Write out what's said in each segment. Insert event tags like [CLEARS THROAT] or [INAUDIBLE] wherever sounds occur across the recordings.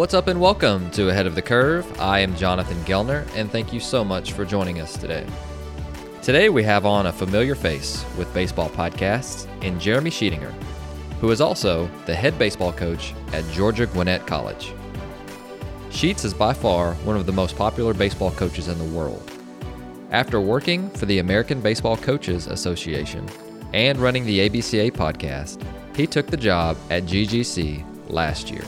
What's up and welcome to Ahead of the Curve. I am Jonathan Gelnar, and thank you so much for joining us today. Today we have on a familiar face with baseball podcasts in Jeremy Sheetinger, who is also the head baseball coach at Georgia Gwinnett College. Sheets is by far one of the most popular baseball coaches in the world. After working for the American Baseball Coaches Association and running the ABCA podcast, he took the job at GGC last year.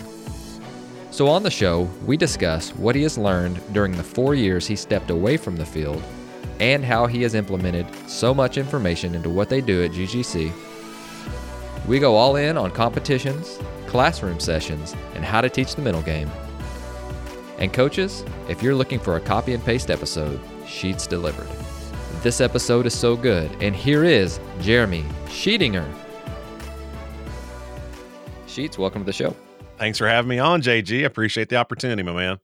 So, on the show, we discuss what he has learned during the four years he stepped away from the field and how he has implemented so much information into what they do at GGC. We go all in on competitions, classroom sessions, and how to teach the middle game. And, coaches, if you're looking for a copy and paste episode, Sheets delivered. This episode is so good, and here is Jeremy Sheetinger. Sheets, welcome to the show. Thanks for having me on, JG. I Appreciate the opportunity, my man.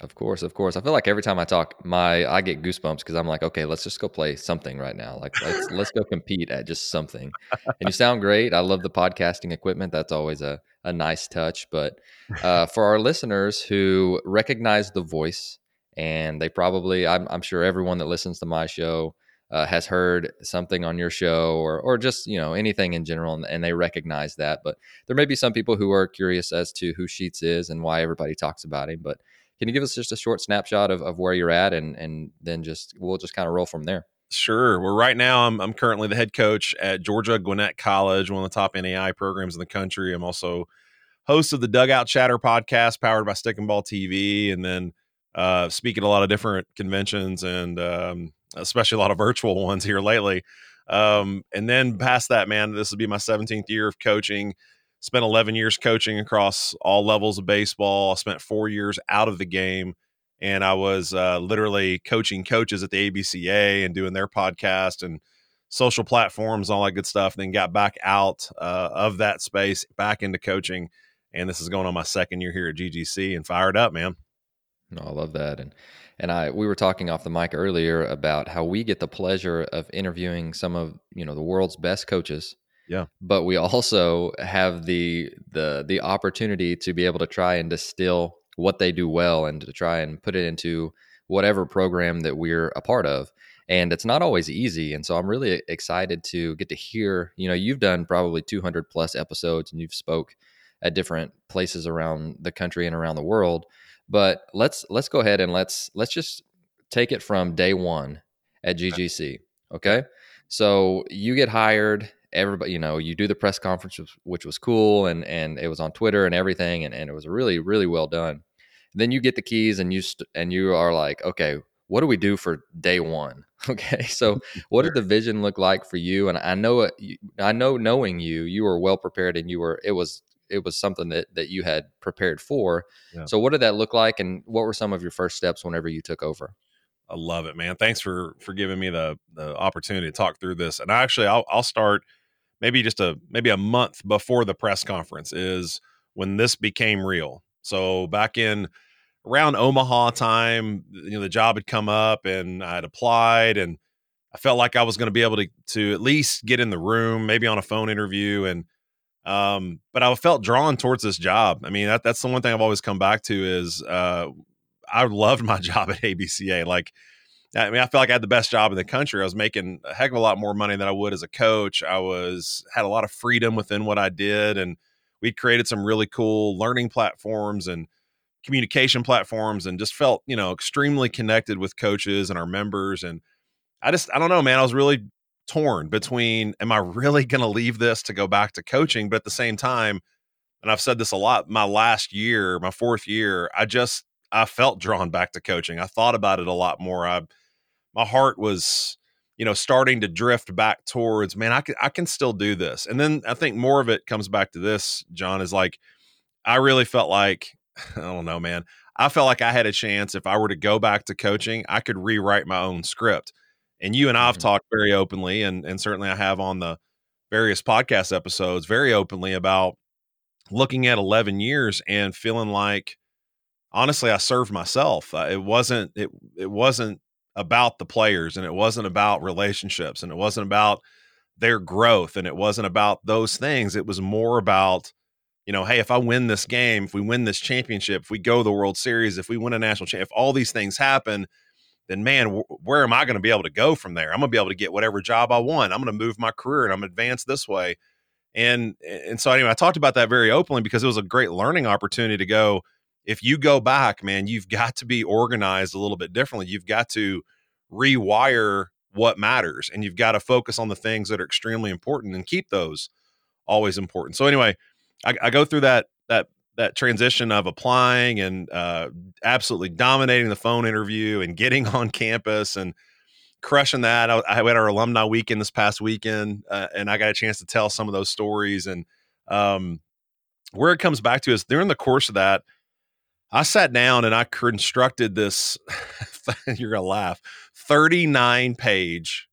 Of course, of course. I feel like every time I talk, my I get goosebumps because I'm like, okay, let's just go play something right now. Like let's let's go compete at just something. And you sound great. I love the podcasting equipment. That's always a a nice touch. But uh, for our listeners who recognize the voice, and they probably, I'm, I'm sure everyone that listens to my show uh, has heard something on your show or or just you know anything in general and, and, they recognize that but there may be some people who are curious as to who sheets is and why everybody talks about him but can you give us just a short snapshot of, of where you're at and and then just we'll just kind of roll from there Sure. Well, right now I'm, I'm currently the head coach at Georgia Gwinnett College, one of the top NAIA programs in the country. I'm also host of the Dugout Chatter podcast, powered by Stick and Ball TV, and then uh, speak at a lot of different conventions and um, especially a lot of virtual ones here lately. Um, and then past that, man, this will be my 17th year of coaching. Spent 11 years coaching across all levels of baseball. I spent four years out of the game, and I was uh, literally coaching coaches at the ABCA and doing their podcast and social platforms, all that good stuff. Then got back out uh, of that space, back into coaching. And this is going on my second year here at GGC and fired up, man. No, I love that. And and I we were talking off the mic earlier about how we get the pleasure of interviewing some of you know the world's best coaches. Yeah. But we also have the the the opportunity to be able to try and distill what they do well and to try and put it into whatever program that we're a part of. And it's not always easy. And so I'm really excited to get to hear, you know, you've done probably 200 plus episodes and you've spoke at different places around the country and around the world but let's let's go ahead and let's let's just take it from day one at GGC. Okay, so you get hired. Everybody, you know, you do the press conference, which was cool, and and it was on Twitter and everything, and, and it was really really well done. Then you get the keys, and you st- and you are like, okay, what do we do for day one? [LAUGHS] Okay, so [LAUGHS] what did the vision look like for you? And I know it, I know knowing you, you were well prepared, and you were it was it was something that that you had prepared for. Yeah. So what did that look like, and what were some of your first steps whenever you took over? I love it, man. Thanks for for giving me the the opportunity to talk through this. And actually, I'll I'll start maybe just a maybe a month before the press conference is when this became real. So back in around Omaha time, you know, the job had come up and I had applied and I felt like I was going to be able to to at least get in the room, maybe on a phone interview and um, but I felt drawn towards this job. I mean, that, that's the one thing I've always come back to is uh, I loved my [LAUGHS] job at ABCA. Like, I mean, I felt like I had the best job in the country. I was making a heck of a lot more money than I would as a coach. I was had a lot of freedom within what I did, and we created some really cool learning platforms and communication platforms, and just felt you know extremely connected with coaches and our members. And I just I don't know, man. I was really torn between am I really [LAUGHS] going to leave this to go back to coaching? But at the same time, and I've said this a lot, my last year, my fourth year, I just I felt drawn back to coaching. I thought about it a lot more. I my heart was you know starting to drift back towards man I can I can still do this. And then I think more of it comes back to this John is like I really felt like [LAUGHS] I don't know man. I felt like I had a chance if I were to go back to coaching, I could rewrite my own script and you and I've mm-hmm. talked very openly, and and certainly I have on the various podcast episodes very openly about looking at 11 years and feeling like honestly I served myself. Uh, it wasn't it it wasn't about the players and it wasn't about relationships and it wasn't about their growth and it wasn't about those things. It was more about you know, hey, if I win this game, if we win this championship, if we go to the World Series, if we win a national championship, if all these things happen, then man, wh- where am I going to be able to go from there? I'm going to be able to get whatever job I want. I'm going to move my career and I'm advanced this way. And and so anyway, I talked about that very openly because it was a great learning opportunity to go. If you go back, man, you've got to be organized a little bit differently. You've got to rewire what matters, and you've got to focus on the things that are extremely important and keep those always important. So anyway, I, I go through that that that transition of applying and uh, absolutely dominating the phone interview and getting [LAUGHS] on campus and crushing that. I, I had our alumni weekend this past weekend, uh, and I got a chance to tell some of those stories. And um, where it comes back to is during the course of that, I sat down and I constructed this. [LAUGHS] you're gonna laugh. Thirty nine page,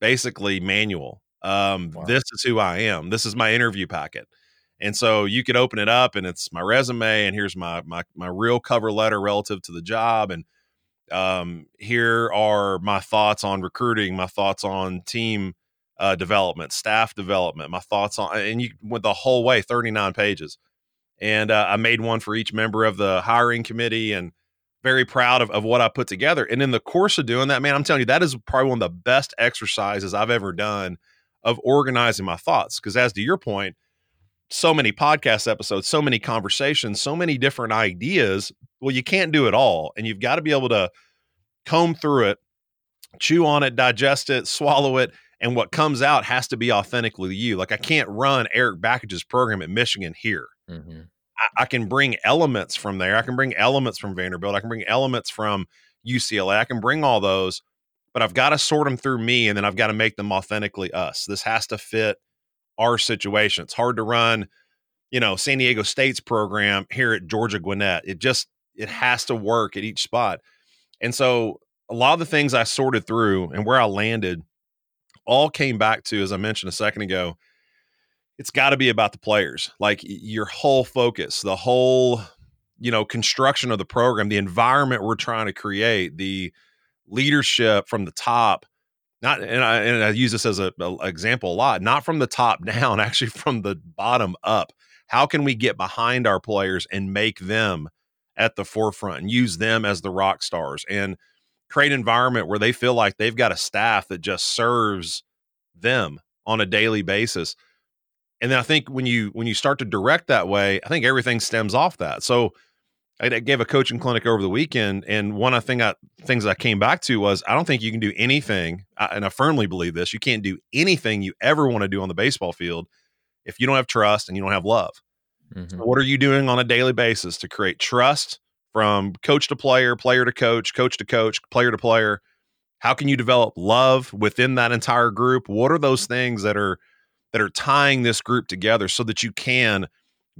basically manual. Um, wow. This is who I am. This is my interview packet. And so you could open it up and it's my resume and here's my my my real cover letter relative to the job and um, here are my thoughts on recruiting, my thoughts on team uh, development, staff development, my thoughts on and you went the whole way 39 pages. And uh, I made one for each member of the hiring committee and very proud of, of what I put together. And in the course of doing that, man, I'm telling you, that is probably one of the best exercises I've ever done of organizing my thoughts. Because as to your point, so many podcast episodes, so many conversations, so many different ideas. Well, you can't do it all. And you've got to be able to comb through it, chew on it, digest it, swallow it. And what comes out has to be authentically you. Like I can't run Erik Bakich's program at Michigan here. Mm-hmm. I, I can bring elements from there. I can bring elements from Vanderbilt. I can bring elements from UCLA. I can bring all those, but I've got to sort them through me and then I've got to make them authentically us. This has to fit our situation. It's hard to run, you know, San Diego State's program here at Georgia Gwinnett. It just it has to work at each spot. And so a lot of the things I sorted through and where I landed all came back to, as I mentioned a second ago, it's got to be about the players. Like your whole focus, the whole, you know, construction of the program, the environment we're trying to create, the leadership from the top not and I, and I use this as an example a lot not from the top [LAUGHS] down actually from the bottom up. How can we get behind our players and make them at the forefront and use them as the rock stars and create an environment where they feel like they've got a staff that just serves them on a daily basis? And then i think when you when you start to direct that way i think everything stems off that. So I gave a coaching clinic over the weekend, and one of the thing I, things I came back to was I don't think you can do anything, and I firmly believe this. You can't do anything you ever want to do on the baseball field if you don't have trust and you don't have love. Mm-hmm. What are you doing on a daily basis to create trust from coach to player, player to coach, coach to coach, player to player? How can you develop love within that entire group? What are those things that are that are tying this group together so that you can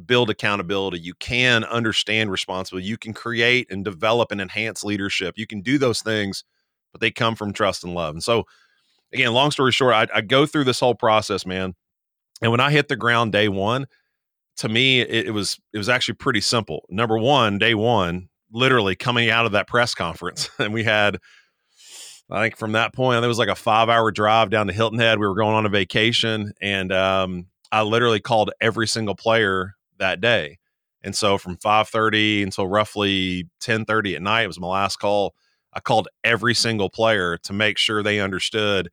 build accountability. You can understand responsibility. You can create and develop and enhance leadership. You can do those things, but they come from trust and love. And so, again, long story short, I, I go through this whole process, man. And when I hit the ground day one, to me, it, it was it was actually pretty simple. Number one, day one, literally coming out of that press conference, [LAUGHS] and we had. I think from that point, there was like a five hour drive down to Hilton Head. We were going on a vacation, and um, I literally called every single player that day. And so from 5:30 until roughly 10:30 at night it was my last call. I called every single player to make sure they understood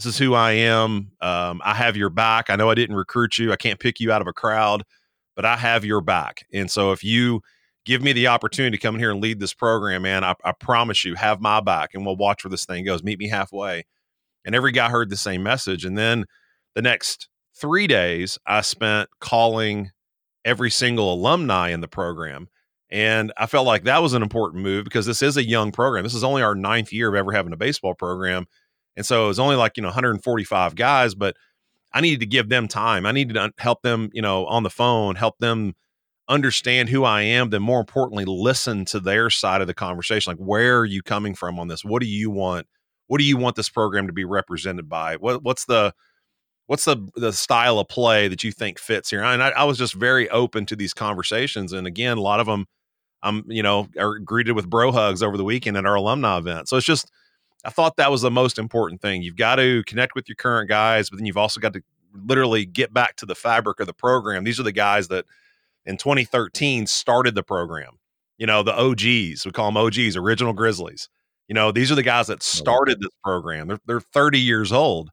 this is who I am. Um, I have your back. I know I didn't recruit you. I can't pick you out of a crowd, but I have your back. And so if you give me the opportunity to come in here and lead this program, man, I, I promise you, have my back, and we'll watch where this thing goes. Meet me halfway. And every guy heard the same message. And then the next three days, I spent calling every single alumni in the program. And I felt like that was an important move because this is a young program. This is only our ninth year of ever having a baseball program. And so it was only like, you know, 145 guys, but I needed to give them time. I needed to help them, you know, on the phone, help them understand who I am, then more importantly, listen to their side of the conversation. Like, where are you coming from on this? What do you want? What do you want this program to be represented by? What, what's the what's the the style of play that you think fits here? And I, I was just very open to these conversations, and again, a lot of them, I'm um, you know, are greeted with bro hugs over the weekend at our alumni event. So it's just, I thought that was the most important thing. You've got to connect with your current guys, but then you've also got to literally get back to the fabric of the program. These are the guys that in 2013 started the program. You know, the OGs, we call them OGs, original Grizzlies. You know, these are the guys that started this program. They're, they're 30 years old,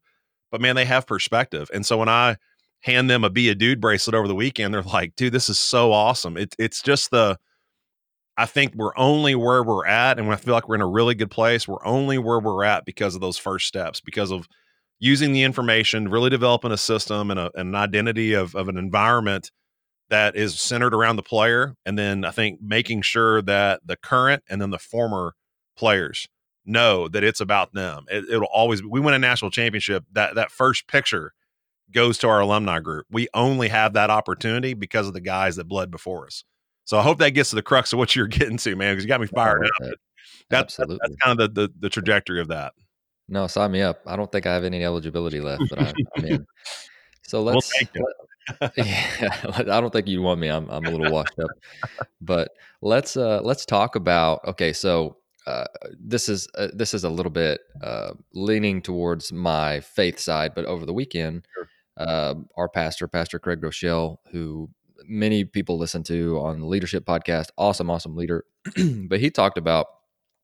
but man, they have perspective. And so when I hand them a Be a Dude bracelet over the weekend, they're like, dude, this is so awesome. It, it's just the, I think we're only where we're at, and I feel like we're in a really good place. We're only where we're at because of those first steps, because of using the information, really developing a system and, a, an identity of, of an environment that is centered around the player. And then I think making sure that the current and then the former players know that it's about them. It, will always, we win a national championship. That, that first picture goes to our alumni group. We only have that opportunity because of the guys that bled before us. So I hope that gets to the crux of what you're [LAUGHS] getting to, man, because you got me fired up. That. That's, Absolutely. That's, kind of the, the, the trajectory of that. No, sign me up. I don't think I have any eligibility left, but I, am in. So [LAUGHS] let's. Let, yeah, [LAUGHS] I don't think you want me. I'm I'm a little washed up, but let's uh let's talk about. Okay, so uh, this is uh, this is a little bit uh, leaning towards my faith side, but over the weekend, sure. uh, our pastor, Pastor Craig Groeschel, who many people listen to on the leadership podcast. Awesome, awesome leader. [CLEARS THROAT] but he talked about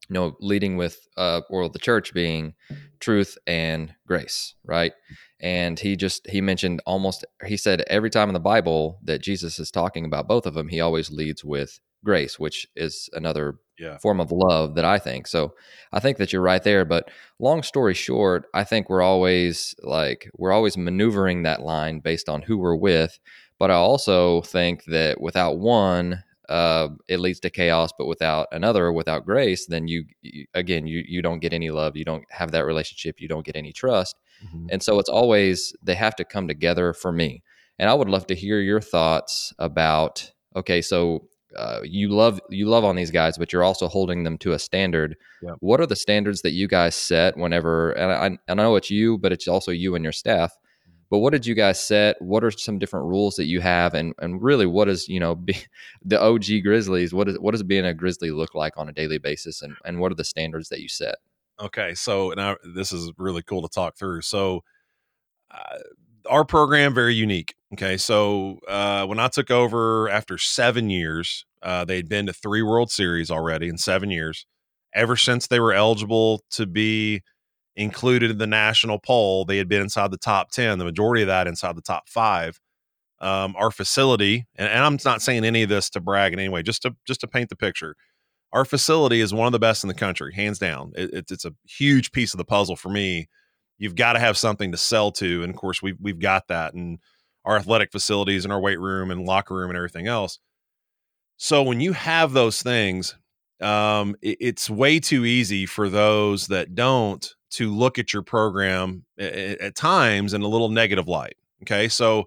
you know leading with uh or the church being truth and grace right and he just he mentioned almost he said every time in the bible that jesus is talking about both of them he always leads with grace which is another yeah. form of love that i think so i think that you're right there but long story short i think we're always like we're always maneuvering that line based on who we're with but I also think that without one, uh, it leads to chaos. But without another, without grace, then you, you, again you you don't get any love. You don't have that relationship. You don't get any trust. Mm-hmm. And so it's always they have to come together for me. And I would love to hear your thoughts about okay, so uh, you love you love on these guys, but you're also holding them to a standard. Yep. What are the standards that you guys set whenever? And I, and I know it's you, but it's also you and your staff but what did you guys set? What are some different rules that you have, and and really, what is you know [LAUGHS] be, the OG Grizzlies? What is what does being a Grizzly look like on a daily basis, and and what are the standards that you set? Okay, so now this is really cool to talk through. So. Uh, our program very unique. Okay, so uh, when I took over after seven years, uh, they'd been to three World Series already in seven years. Ever since they were eligible to be included in the national poll, they had been inside the top 10, the majority of that inside the top five. Um, our facility, and, and, I'm not saying any of this to brag in any way, just to just to paint the picture. Our facility is one of the best in the country, hands down. It, it's it's a huge piece of the puzzle for me. You've got to have something to sell to, and of course we've we've got that, and our athletic facilities and our weight room and locker room and everything else. So when you have those things, um, it, it's way too easy for those that don't to look at your program at, at times in a little negative light. Okay. So,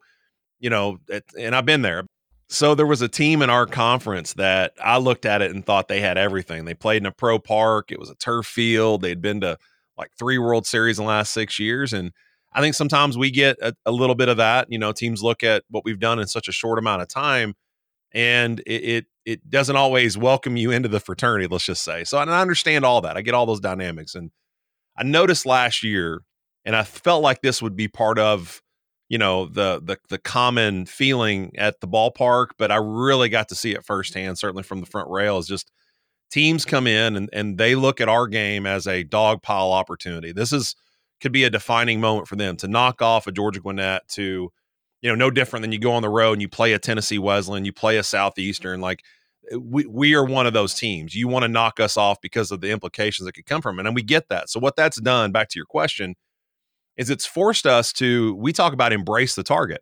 you know, at, and I've been there. So there was a team in our conference that I looked at it and thought they had everything. They played in a pro park. It was a turf field. They'd been to like three World Series in the last six years. And I think sometimes we get a, a little bit of that. You know, teams look at what we've done in such a short amount of time and it, it, it doesn't always welcome you into the fraternity, let's just say. So I understand all that. I get all those dynamics. And I noticed last year, and I felt like this would be part of, you know, the the the common feeling at the ballpark, but I really got to see it firsthand, certainly from the front rail, is just teams come in and, and they look at our game as a dog pile opportunity. This is could be a defining moment for them to knock off a Georgia Gwinnett to, you know, no different than you go on the road and you play a Tennessee Wesleyan, you play a Southeastern, like eh, we, we are one of those teams. You want to knock us off because of the implications that could come from it. And we get that. So what that's done, back to your question, is it's forced us to, we talk about embrace the target.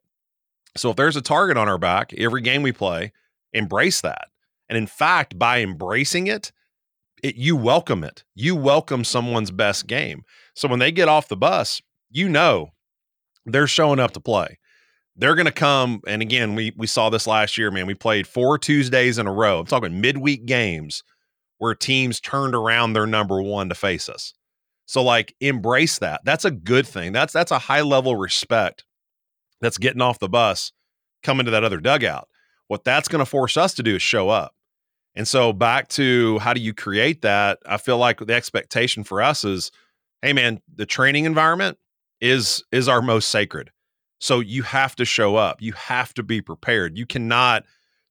So if there's a target on our back, every game we play, embrace that. And in fact, by embracing it, it you welcome it. You welcome someone's best game. So when they get off the bus, you know they're showing up to play. They're going to come and again we we saw this last year man we played four tuesdays in a row. I'm talking midweek games where teams turned around their number one to face us. So like embrace that. That's a good thing. That's that's a high level respect that's getting off the bus coming to that other dugout what that's going to force us to do is show up and so back to how do you create that i feel like the expectation for us is hey man the training environment is is our most sacred so you have to show up. You have to be prepared. You cannot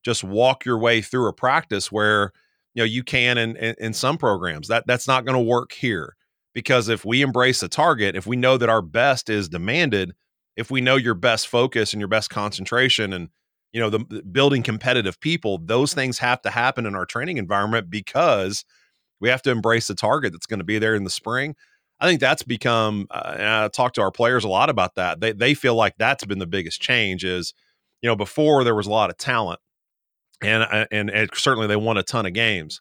just walk your way through a practice where you know you can in in, in some programs that that's not going to work here because if we embrace a target if we know that our best is demanded if we know your best focus and your best concentration and you know the, the building competitive people those things have to happen in our training environment because we have to embrace the target that's going to be there in the spring i think that's become uh, and i talk to our players a lot about that they, they feel like that's been the biggest change is you know before there was a lot of talent and uh, and, and certainly they won a ton of games.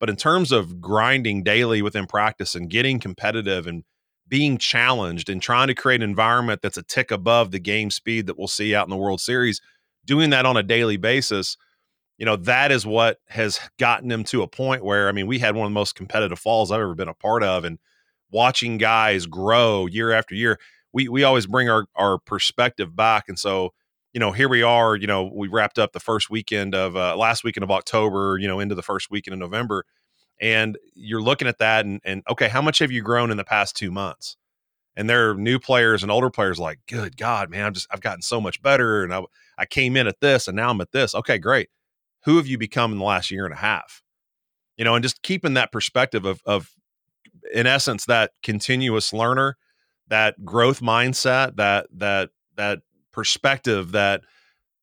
But in terms of grinding daily within practice and getting competitive and being challenged and trying to create an environment that's a tick above the game speed that we'll see out in the World Series, doing that on a daily basis, you know, that is what has gotten them to a point where, I mean, we had one of the most competitive falls I've ever been a part of. And watching guys grow year after year, we, we always bring our, our perspective back. And so, you know, here we are, you know, we wrapped up the first weekend of uh, last weekend of October, you know, into the first weekend of November. And you're looking at that and, and okay, how much have you grown in the past two months? And there are new players and older players like, good God, man, I'm just, I've gotten so much better. And I, I came in at this and now I'm at this. Okay, great. Who have you become in the last year and a half? You know, and just keeping that perspective of, of in essence, that continuous learner, that growth mindset, that, that, that perspective that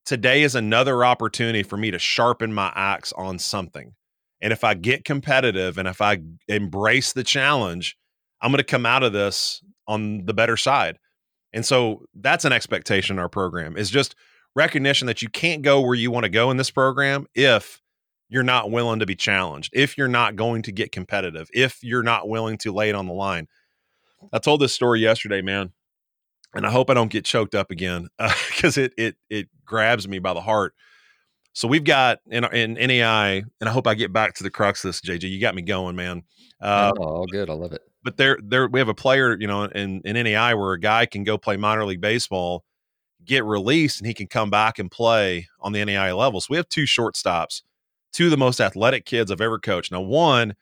today is another opportunity for me to sharpen my axe on something. And if I get competitive and if I embrace the challenge, I'm going to come out of this on the better side. And so that's an expectation in our program is just recognition that you can't go where you want to go in this program if you're not willing to be challenged, if you're not going to get competitive, if you're not willing to lay it on the line. I told this story yesterday, man and I hope I don't get choked up again because [LAUGHS] uh, it it it grabs me by the heart. So we've got in in NAIA, and I hope I get back to the crux of this, JJ. You got me going, man. Uh, oh, all good. I love it. But there, there, we have a player, you know, in in NAIA where a guy can go play minor league baseball, get released, and he can come back and play on the NAIA level. So we have two shortstops, two of the most athletic kids I've ever coached. Now, one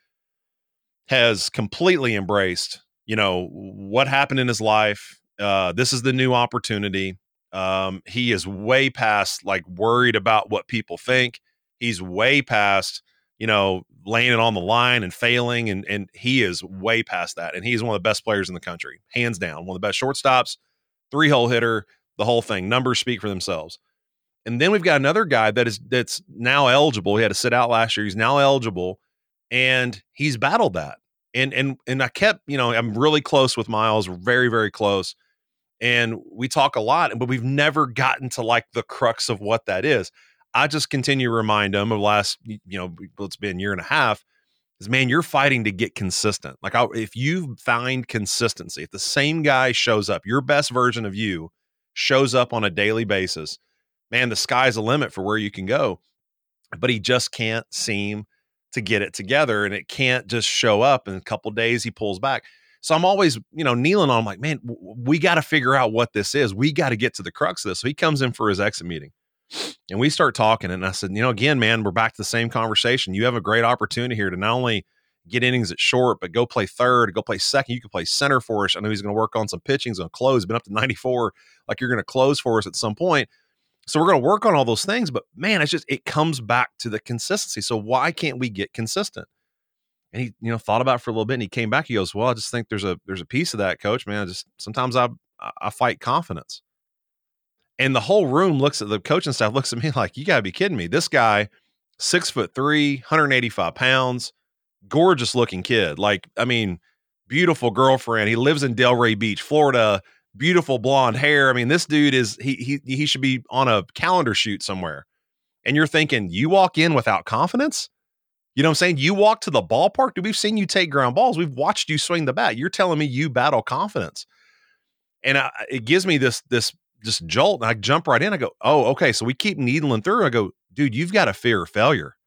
has completely embraced, you know, what happened in his life uh, this is the new opportunity. Um, he is way past like worried about what people think. He's way past, you know, laying it on the line and failing. And, and he is way past that. And he's one of the best players in the country, hands down. One of the best shortstops, three hole hitter, the whole thing. Numbers speak for themselves. And then we've got another guy that is that's now eligible. He had to sit out last year. He's now eligible, and he's battled that. And and and I kept, you know, I'm really close with Miles, very very close and we talk a lot but we've never gotten to like the crux of what that is i just continue to remind them of last you know it's been a year and a half is man you're fighting to get consistent like I, if you find consistency if the same guy shows up your best version of you shows up on a daily basis man the sky's the limit for where you can go but he just can't seem to get it together and it can't just show up in a couple days he pulls back so I'm always, you know, kneeling on. I'm like, man, we got to figure out what this is. We got to get to the crux of this. So he comes in for his exit meeting, and we start talking. And I said, you know, again, man, we're back to the same conversation. You have a great opportunity here to not only get innings at short, but go play third, go play second. You can play center for us. I know he's going to work on some pitching. He's going to close. Been up to 94. Like you're going to close for us at some point. So we're going to work on all those things. But man, it's just it comes back to the consistency. So why can't we get consistent? and he you know thought about for a little bit and he came back he goes well i just think there's a there's a piece of that coach man I just sometimes i i fight confidence and the whole room looks at the coaching staff looks at me [LAUGHS] like you gotta be kidding me this guy six foot three 185 pounds gorgeous looking kid like i mean beautiful girlfriend he lives in delray beach florida beautiful blonde hair i mean this dude is he he, he should be on a calendar shoot somewhere and you're thinking you walk in without confidence you know what I'm saying? You walk to the ballpark. Dude, we've seen you take ground balls. We've watched you swing the bat. You're telling me you battle confidence. And I, it gives me this this just jolt. And I jump right in. I go, oh, okay. So we keep needling through. I go, dude, you've got a fear of failure.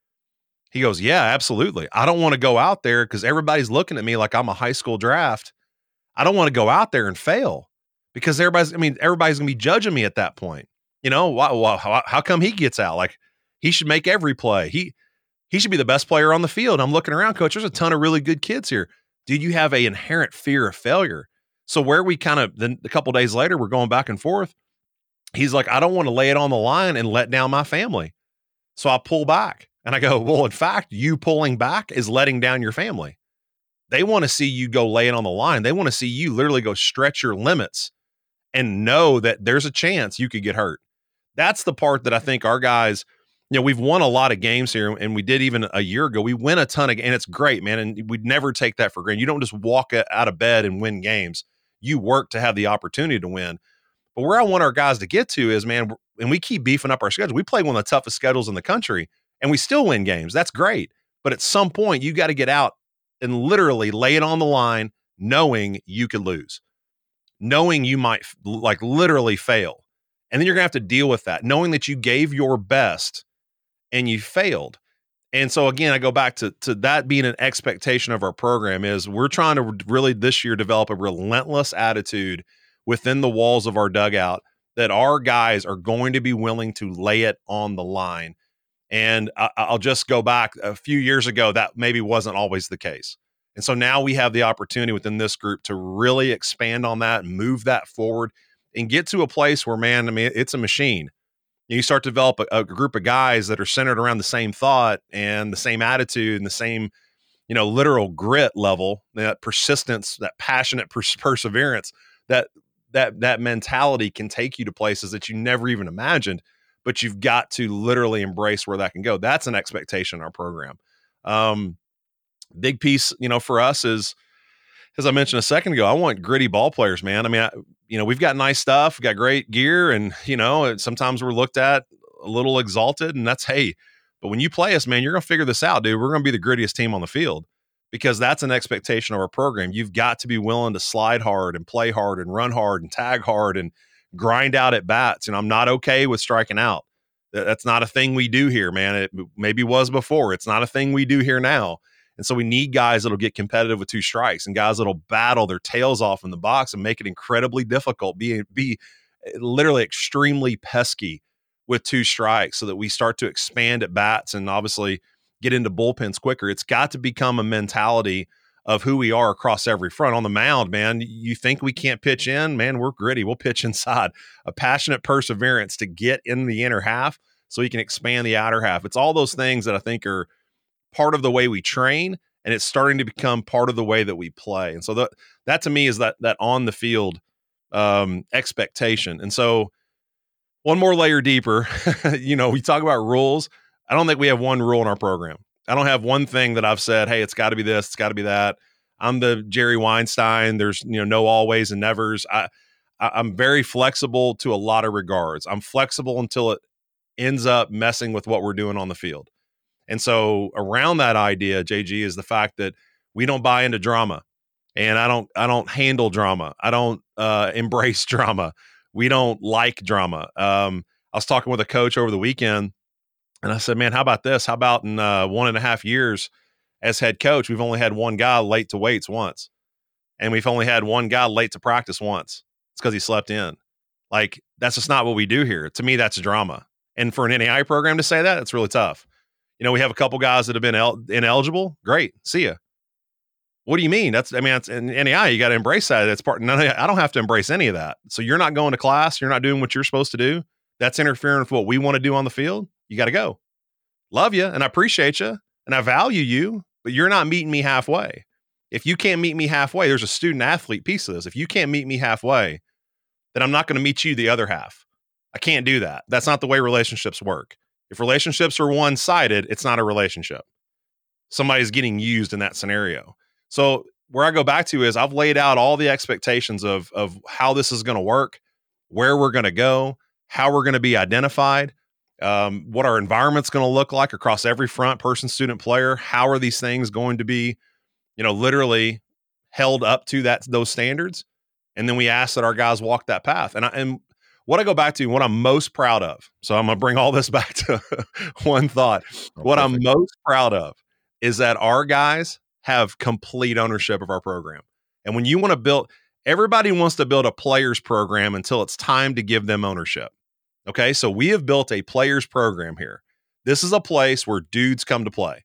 He goes, yeah, absolutely. I don't want to go out there because everybody's looking at me like I'm a high school draft. I don't want to go out there and fail because everybody's, I mean, everybody's going to be judging me at that point. You know, why, why, how, how come he gets out? Like he should make every play. He, he should be the best player on the field. I'm looking around, coach. There's a ton of really good kids here. Dude, you have a inherent fear of failure. So where we kind of then a couple days later, we're going back and forth. He's like, I don't want to lay it on the line and let down my family. So I pull back and I go, well, in fact, you pulling back is letting down your family. They want to see you go lay it on the line. They want to see you literally go stretch your limits and know that there's a chance you could get hurt. That's the part that I think our guys, you know, we've won a lot of games here, and we did even a year ago. We win a ton of, and it's great, man. And we'd never take that for granted. You don't just walk out of bed and win games. You work to have the opportunity to win. But where I want our guys to get to is, man, and we keep beefing up our schedule. We play one of the toughest schedules in the country, and we still win games. That's great. But at some point, you got to get out and literally lay it on the line, knowing you could lose, knowing you might like literally fail. And then you're going to have to deal with that, knowing that you gave your best and you failed. And so again, I go back to to that being an expectation of our program is we're trying to really this year develop a relentless attitude within the walls of our dugout that our guys are going to be willing to lay it on the line. And I, will just go back a few years ago, that maybe wasn't always the case. And so now we have the opportunity within this group to really expand on that, move that forward, and get to a place where, man, I mean, it's a machine. You start to develop a, a group of guys that are centered around the same thought and the same attitude and the same, you know, literal grit level, that persistence, that passionate pers- perseverance that that that mentality can take you to places that you never even imagined but you've got to literally embrace where that can go. That's an expectation in our program. Um big piece you know for us is as i mentioned a second ago i want gritty ball players man. I mean I, you know we've got nice stuff we've got great gear and you know sometimes we're looked at a little exalted and that's hey but when you play us man you're gonna figure this out dude. We're gonna be the grittiest team on the field because that's an expectation of our program. You've got to be willing to slide hard and play hard and run hard and tag hard and grind out at bats. And I'm not okay with striking out. That's not a thing we do here, man. It maybe was before. It's not a thing we do here now. And so we need guys that'll get competitive with two strikes and guys that'll battle their tails off in the box and make it incredibly difficult, be be eh, literally extremely pesky with two strikes so that we start to expand at bats and obviously get into bullpens quicker. It's got to become a mentality of who we are across every front. On the mound, man, you think we can't pitch in? Man, we're gritty. We'll pitch [LAUGHS] inside. A passionate perseverance to get in the inner half so you can expand the outer half. It's all those things that I think are part of the way we train and it's starting to become part of the way that we play. And so that that to me is that that on the field um expectation. And so one more layer deeper, [LAUGHS] you know, we talk about rules. I don't think we have one rule in our program. I don't have one thing that I've said, hey, it's got to be this, it's got to be that. I'm the Jerry Weinstein. There's you know no always and nevers. I, I am very flexible to a lot of regards. I'm flexible until it ends up messing with what we're doing on the field. And so around that idea, JG is the fact that we don't buy into drama, and I don't I don't handle drama. I don't uh, [LAUGHS] embrace drama. We don't like drama. Um, I was talking with a coach over the weekend and I said, man, how about this? How about in uh, one and a half years as head coach, we've only had one guy late to weights once, and we've only had one guy late to practice once. It's because he slept in. Like that's just not what we do here. To me, that's drama. And for an NAIA program to say that, it's really tough. You know, we have a couple guys that have been el- ineligible. Great, see ya. What do you mean? That's I mean, it's in NAIA. You got to embrace that. It's part. None of, I don't have to embrace any of that. So you're not going to class. You're not doing what you're supposed to do. That's interfering with what we want to do on the field you got to go. Love you and I appreciate you and I value you, but you're not meeting me halfway. If you can't meet me halfway, there's a student athlete piece of this. If you can't meet me halfway, then I'm not going to meet you the other half. I can't do that. That's not the way relationships work. If relationships are one sided, it's not a relationship. Somebody's getting used in that scenario. So, where I go back to is I've laid out all the expectations of, of how this is going to work, where we're going to go, how we're going to be identified um, what our environment's going to look like across every front person student player. How are these things going to be you know literally held up to that those standards? And then we ask that our guys walk that path. And I, and what I go back to what I'm most proud of so I'm going to bring all this [LAUGHS] back to one thought. Oh, what perfect. I'm most proud of is that our guys have complete ownership of our program. And when you want to build everybody wants to build a players program until it's time to give them ownership Okay, so we have built a players program here. This is a place where dudes come to play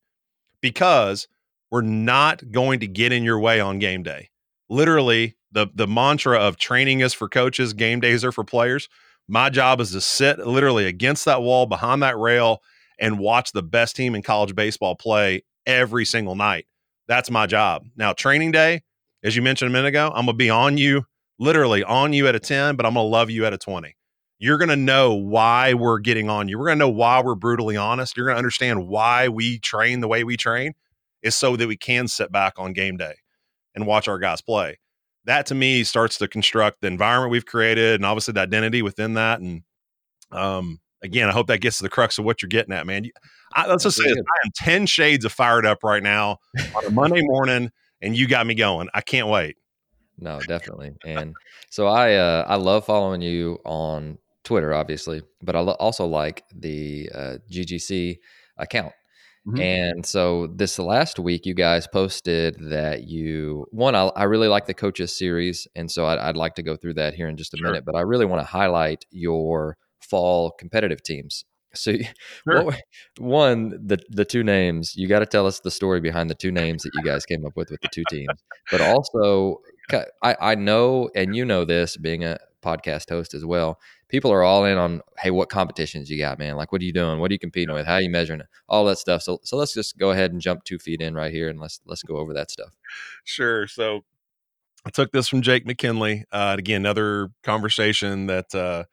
because we're not going to get in your way on game day. Literally, the the mantra of training is for coaches, game days are for players. My job is to sit literally against that wall behind that rail and watch the best team in college baseball play every single night. That's my job. Now, training day, as you mentioned a minute ago, I'm to be on you, literally on you at a 10, but I'm to love you at a 20. You're going to know why we're getting on you. We're going to know why we're brutally honest. You're going to understand why we train the way we train is so that we can sit back on game day and watch our guys play. That to me starts to construct the environment we've created and obviously the identity within that. And um, again, I hope that gets to the crux of what you're getting at, man. I, let's just say I am 10 shades of fired up right now [LAUGHS] on a Monday morning, and you got me going. I can't wait. No, definitely. And so I uh, I love following you on Twitter, obviously, but I also like the uh, GGC account. Mm-hmm. And so this last week, you guys posted that you won. I, I really like the coaches series, and so I'd, I'd, like to go through that here in just a sure. minute. But I really want to highlight your fall competitive teams. So, [LAUGHS] sure. what, one the the two names you got to tell us the story behind the two names that you guys came up with with the two teams, but also [LAUGHS] I, I know and you know this being a podcast host as well. People are all in on hey, what competitions you got, man? Like, what are you doing? What are you competing with? How are you measuring it? All that stuff. So, so let's just go ahead and jump two feet in right here and let's let's go over that stuff. Sure. So, I took this from Jake McKinley. Uh, again, another conversation that. Uh,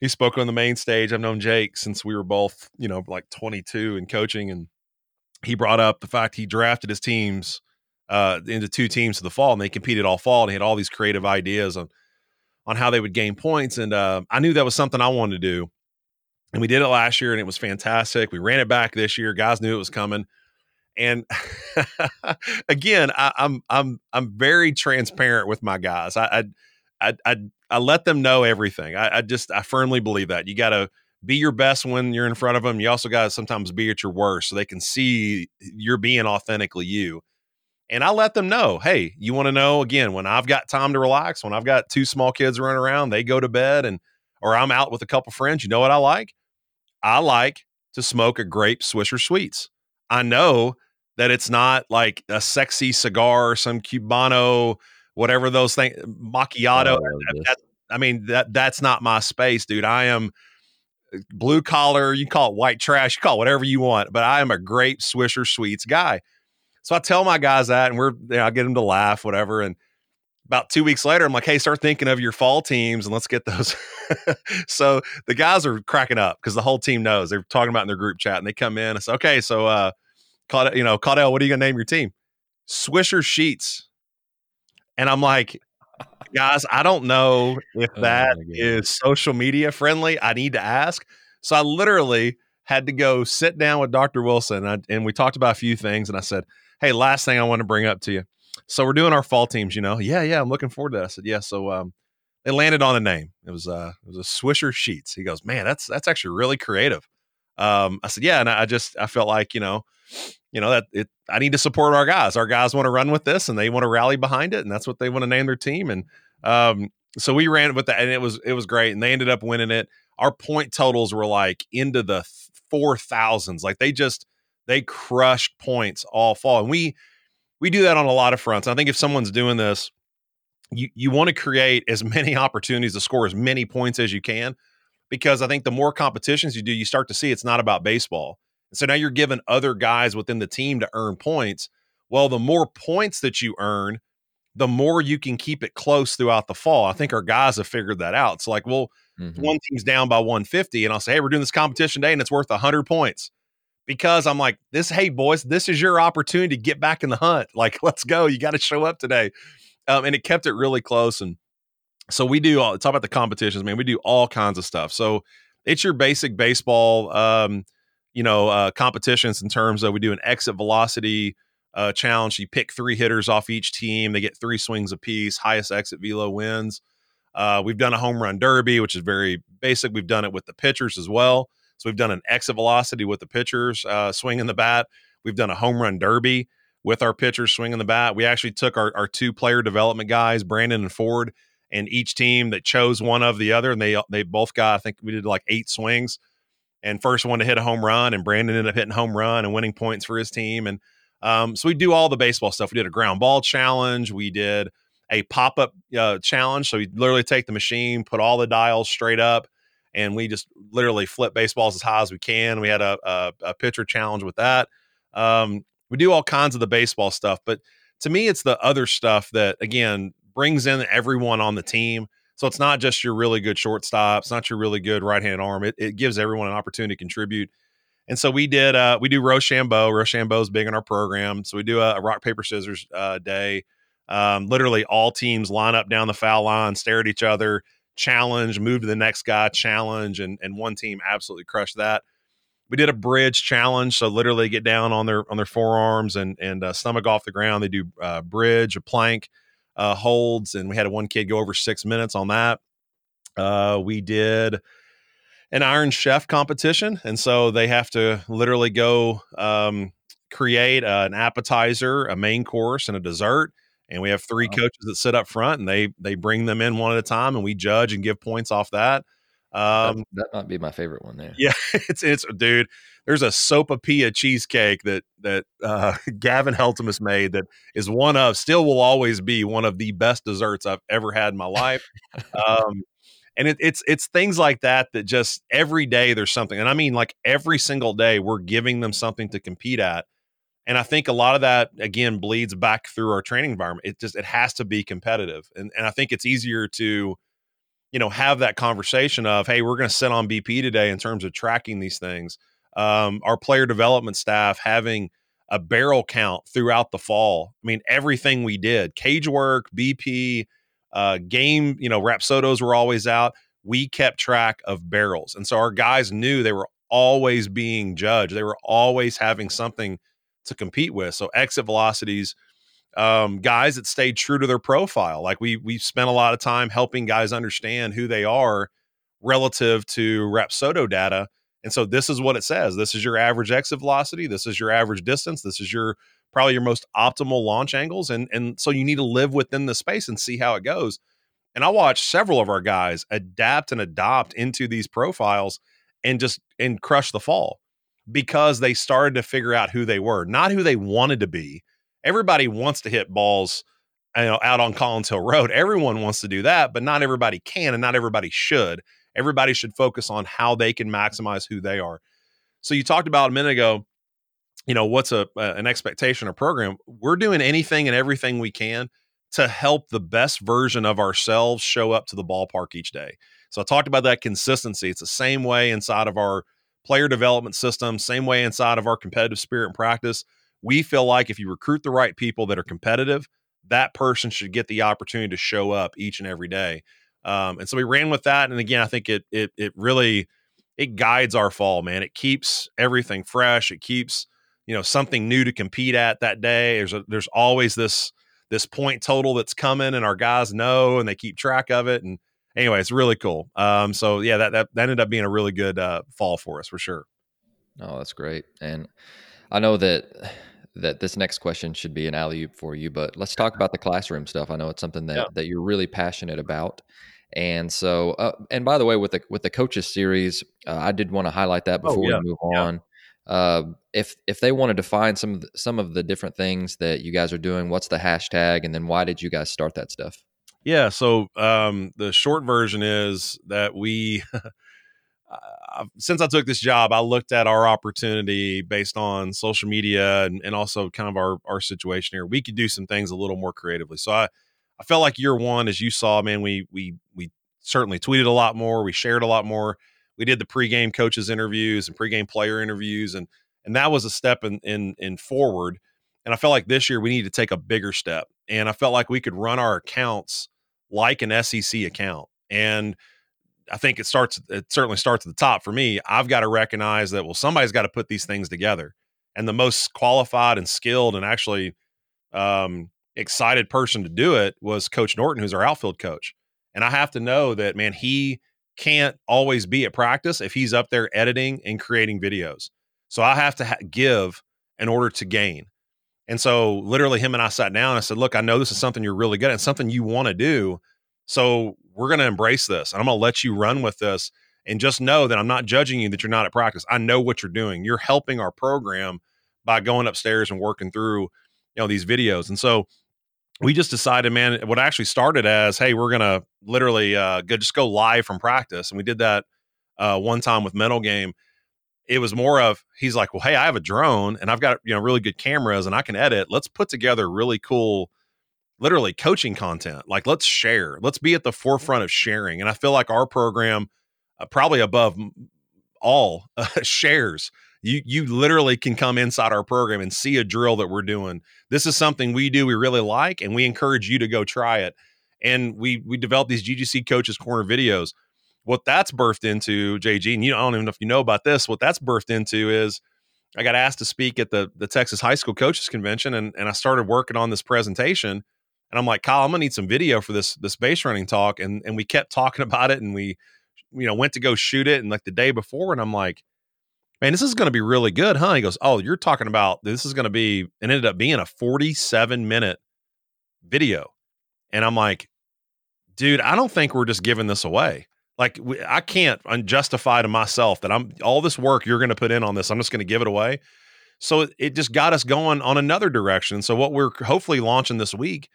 he spoke on the main stage. I've known Jake since we were both, you know, like 22 and coaching, and he brought up the fact he drafted his teams uh, into two teams for the fall, and they competed all fall. And he had all these creative ideas on on how they would gain points, and uh, I knew that was something I wanted to do. And we did it last year, and it was fantastic. We ran it back this year. Guys knew it was coming. And [LAUGHS] again, I, am I'm, I'm I'm very transparent with my guys. I, I I, I, let them know everything. I, I just, I firmly believe that you got to be your best when you're in front of them. You also got to sometimes be at your worst so they can see you're being authentically you. And I let them know, hey, you want to know again when I've got time to relax, when I've got two small kids running around, they go to bed and or I'm out with a couple friends. You know what I like? I like to smoke a grape Swisher Sweets. I know that it's not like a sexy cigar, or some Cubano whatever those things, macchiato. Oh, that, I mean, that that's not my space, dude. I am uh, blue collar. You call it white trash. You call it whatever you want, but I am a great Swisher Sweets guy. So I tell my guys that, and we're, you know, I get them to laugh, whatever. And about two weeks later, I'm like, hey, start thinking of your fall teams and let's get those. [LAUGHS] so the guys are cracking up because the whole team knows they're talking about in their group chat and they come in and say, okay, so, uh, you know, Caudell, what are you going to name your team? Swisher Sheets. And I'm like, guys, I don't know if oh that oh is social media friendly. I need to ask. So I literally had to go sit down with Dr. Wilson and, I, and we talked about a few things. And I said, Hey, last thing I want to bring up to you. So we're doing our fall teams, you know? Yeah, yeah, I'm looking forward to that. I said, Yeah. So um, they landed on a name. It was uh it was a Swisher Sheets. He goes, Man, that's that's actually really creative. Um, I said, Yeah, and I just I felt like, you know, you know that it i need to support our guys our guys want to run with this and they want to rally behind it and that's what they want to name their team and um, so we ran with that and it was it was great and they ended up winning it our point totals were like into the four thousands like they just they crushed points all fall and we we do that on a lot of fronts i think if someone's doing this you you want to create as [LAUGHS] many opportunities to score as many points as you can because i think the more competitions you do you start to see it's not about baseball so now you're giving other guys within the team to earn points. Well, the more points that you earn, the more you can keep it close throughout the fall. I think our guys have figured that out. It's like, well, mm-hmm. one team's down by 150, and I'll say, hey, we're doing this competition day and it's worth 100 points. Because I'm like, this, hey, boys, this is your opportunity to get back in the hunt. [LAUGHS] Like, let's go. You got to show up today. Um, and it kept it really close. And so we do all, talk about the competitions, man. We do all kinds of stuff. So it's your basic baseball. Um, you know uh, competitions in terms of we do an exit velocity uh, challenge. You pick three hitters off each team. They get three swings apiece. Highest exit velo wins. Uh, we've done a home run derby, which is very basic. We've done it with the pitchers as well. So we've done an exit velocity with the pitchers uh, swinging the bat. We've done a home run derby with our pitchers swinging the bat. We actually took our, our two player development guys, Brandon and Ford, and each team that chose one of the other, and they they both got I think we did like eight swings and first one to hit a home run. And Brandon ended up hitting home run and winning points for his team. And um, so we do all the baseball stuff. We did a ground ball challenge. We did a pop up uh, challenge. So we literally take the machine, put all the dials straight up, and we just literally flip baseballs as high as we can. We had a, a, a pitcher challenge with that. Um, we do all kinds of the baseball stuff, but to me, it's the other stuff that again brings in everyone on the team. So it's not just your really good shortstop, it's not your really good right hand arm. It, it gives everyone an opportunity to contribute. And so we did uh, we do Rochambeau. Rochambeau is big in our program. So we do a, a rock paper scissors uh, day. Um, literally all teams line up down the foul line, stare at each other, challenge, move to the next guy, challenge, and and one team absolutely crushed that. We did a bridge challenge, so literally get down on their on their forearms and and uh, stomach off the ground. They do uh, bridge, a plank, uh, holds, and we had one kid go over six minutes on that. Uh, we did an Iron Chef competition, and so they have to literally go um, create uh, an appetizer, a main course, and a dessert and we have three wow. coaches that sit up front and they they bring them in one at a time and we judge and give points off that um, that, that might be my favorite one there yeah [LAUGHS] it's it's dude there's a sopapilla cheesecake that that uh, [LAUGHS] gavin heltimus made that is one of still will always be one of the best desserts i've ever had in my life um, and it, it's it's things like that that just every day there's something and i mean like every single day we're giving them something to compete at and I think a lot of that again bleeds back through our training environment. It just it has to be competitive. And and I think it's easier to, you know, have that conversation of, hey, we're going to sit on BP today in terms of tracking these things. Um, our player development staff having a barrel count throughout the fall. I mean, everything we did, cage work, BP, uh, game, you know, Rapsodos were always out. We kept track of barrels. And so our guys knew they were always being judged. They were always having something to compete with. So exit velocities, um, guys that stayed true to their profile. Like we we spent a lot of time helping guys understand who they are relative to Rapsodo data. And so this is what it says. This is your average exit velocity. This is your average distance. This is your probably your most optimal launch angles. And and so you need to live within the space and see how it goes. And I watched several of our guys adapt and adopt into these profiles and just and crush the fall because they started to figure out who they were, not who they wanted to be. Everybody wants to hit balls you know, out on Collins Hill Road. [LAUGHS] Everyone wants to do that, but not everybody can and not everybody should. Everybody should focus on how they can maximize who they are. So you talked about a minute ago, you know, what's a, an expectation or program? We're doing anything and everything we can to help the best version of ourselves show up to the ballpark each day. So I talked about that consistency. It's the same way inside of our player development system, same way inside of our competitive spirit and practice. We feel like if you recruit the right people that are competitive, that person should get the opportunity to show up each and every day. Um, and so we ran with that. And again, I think it it it really it guides our fall, man. It keeps everything fresh. It keeps you know something new to compete at that day. There's a, there's always this this point total that's coming, and our guys know and they keep track of it. And anyway, it's really cool. Um, so yeah, that, that that ended up being a really good uh, fall for us for sure. Oh, that's great. And I know that that this next question should be an alley oop for you, but let's talk about the classroom stuff. I know it's something that yeah. that you're really passionate about. And so, uh, and by the way, with the with the coaches series, uh, I did want to highlight that oh, before oh, yeah. we move on. Uh, if if they wanted to find some of the, some of the different things that you guys are doing, what's the hashtag, and then why did you guys start that stuff? Yeah. So um, the short version is that we, [LAUGHS] since I took this job, I looked at our opportunity based on social media and, and also kind of our our situation here. We could do some things a little more creatively. So I, I felt like year one, as you saw, man, we we we certainly tweeted a lot more. We shared a lot more. We did the pregame coaches interviews and pregame player interviews, and and that was a step in in in forward. And I felt like this year we need to take a bigger step. And I felt like we could run our accounts like an SEC account. And I think it starts, it certainly starts at the top for me. I've got to recognize that, well, somebody's got to put these things together. And the most qualified and skilled and actually um, excited person to do it was Coach Norton, who's our outfield coach. And I have to know that, man, he can't always be at practice if he's up there editing and creating videos. So I have to ha- give in order to gain. And so literally him and I sat down and I said, look, I know this is something you're really good at, and something you want to do. So we're going to embrace this and I'm going to let you run with this and just know that I'm not judging you that you're not at practice. I know what you're doing. You're helping our program by going upstairs and working through, you know, these videos. And so we just decided, man, what actually started as, hey, we're going to literally uh, go, just go live from practice. And we did that uh, one time with Mental Game. It was more of he's like, well, hey, I have a drone and I've got you know really good cameras and I can edit. Let's put together really cool, literally coaching content. Like let's share. Let's be at the forefront of sharing. And I feel like our program, uh, probably above all, uh, [LAUGHS] shares. You you literally can come inside our program and see a drill that we're doing. This is something we do we really like, and we encourage you to go try it. And we we develop these GGC coaches corner videos what that's birthed into, JG, and you I don't even know if you know about this. What that's birthed into is I got asked to speak at the the Texas High School Coaches Convention, and and I started working on this presentation. And I'm like, Kyle, I'm gonna need some video for this this base running talk. And and we kept talking [LAUGHS] about it, and we you know went to go shoot it, and like the day before, and I'm like, man, this is gonna be really good, huh? He goes, oh, you're talking about this is gonna be, and ended up being a 47 minute video, and I'm like, dude, I don't think we're just giving this away. Like we, I can't unjustify to myself that I'm all this work you're going to put in on this. I'm just going to give it away. So it, just got us going on another direction. So what we're hopefully launching this week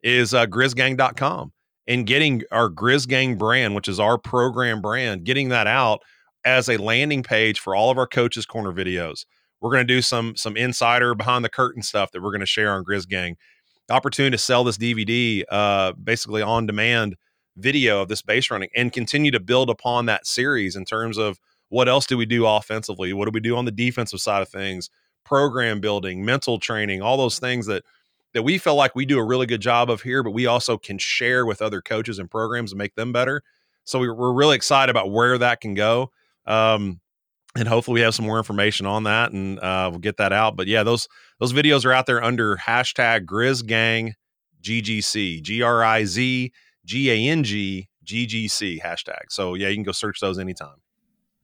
is uh, grizzgang.com and getting our Grizzgang brand, which is our program brand, getting that out as a landing page for all of our coaches corner videos. We're going to do some some insider behind the curtain stuff that we're going to share on Grizzgang. Opportunity to sell this DVD uh, basically on demand video of this base running and continue to build upon that series in terms of what else do we do offensively? What do we do on the defensive side of things? Program building, mental training, all those things that that we feel like we do a really good job of here, but we also can share with other coaches and programs and make them better. So we, are really excited about where that can go. Um, and hopefully we have some more information on that and uh, we'll get that out. But yeah, those those videos are out there under hashtag Grizz Gang GGC, G R I Z G A N G G G C hashtag. So yeah, you can go search those anytime.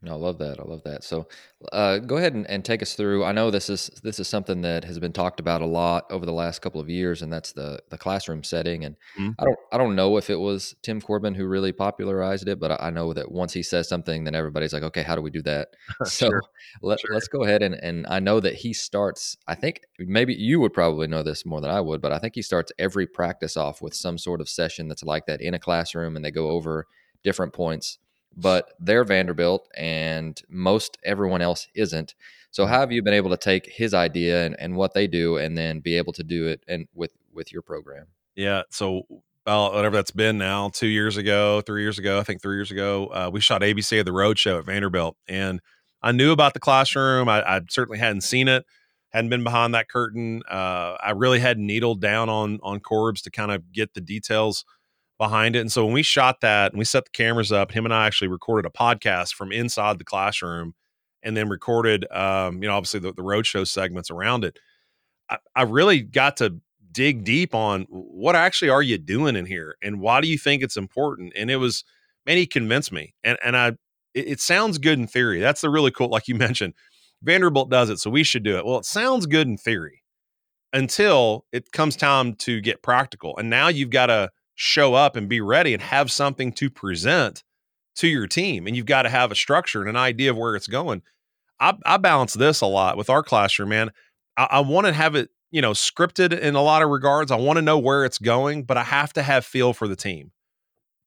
No, I love that. I love that. So, uh, go ahead and, and, take us through. I know this is this is something that has been talked about a lot over the last couple of years, and that's the the classroom setting. And mm-hmm. I don't I don't know if it was Tim Corbin who really popularized it, but I know that once he says something, then everybody's like, okay, how do we do that? [LAUGHS] [LAUGHS] so sure. let, sure. let's go ahead and and I know that he starts. I think maybe you would probably know this more than I would, but I think he starts every practice off with some sort of session that's like that in a classroom, and they go over different points but they're Vanderbilt and most everyone else isn't. So how have you been able to take his idea and, and what they do and then be able to do it and with with your program? Yeah. So well, whatever that's been now, two years ago, three years ago, I think three years ago, uh, we shot ABC of the Road Show at Vanderbilt, and I knew about the classroom. I, I certainly hadn't seen it, hadn't been behind that curtain. Uh, I really had needled down on on Corbs to kind of get the details behind it. And so when we shot that and we set the cameras up, him and I actually recorded a podcast from inside the classroom and then recorded, um, you know, obviously the, the roadshow segments around it. I, I really got to dig deep on what actually are you doing in here and why do you think it's important? And it was, man, he convinced me. And, and I, it, it sounds good in theory. That's the really cool, like you [LAUGHS] mentioned, Vanderbilt does it, so we should do it. Well, it sounds good in theory until it comes time to get practical. And now you've got to show up and be ready and have something to present to your team. And you've got to have a structure and an idea of where it's going. I, I balance this a lot with our classroom, man. I, I want to have it, you know, scripted in a lot of regards. I want to know where it's going, but I have to have feel for the team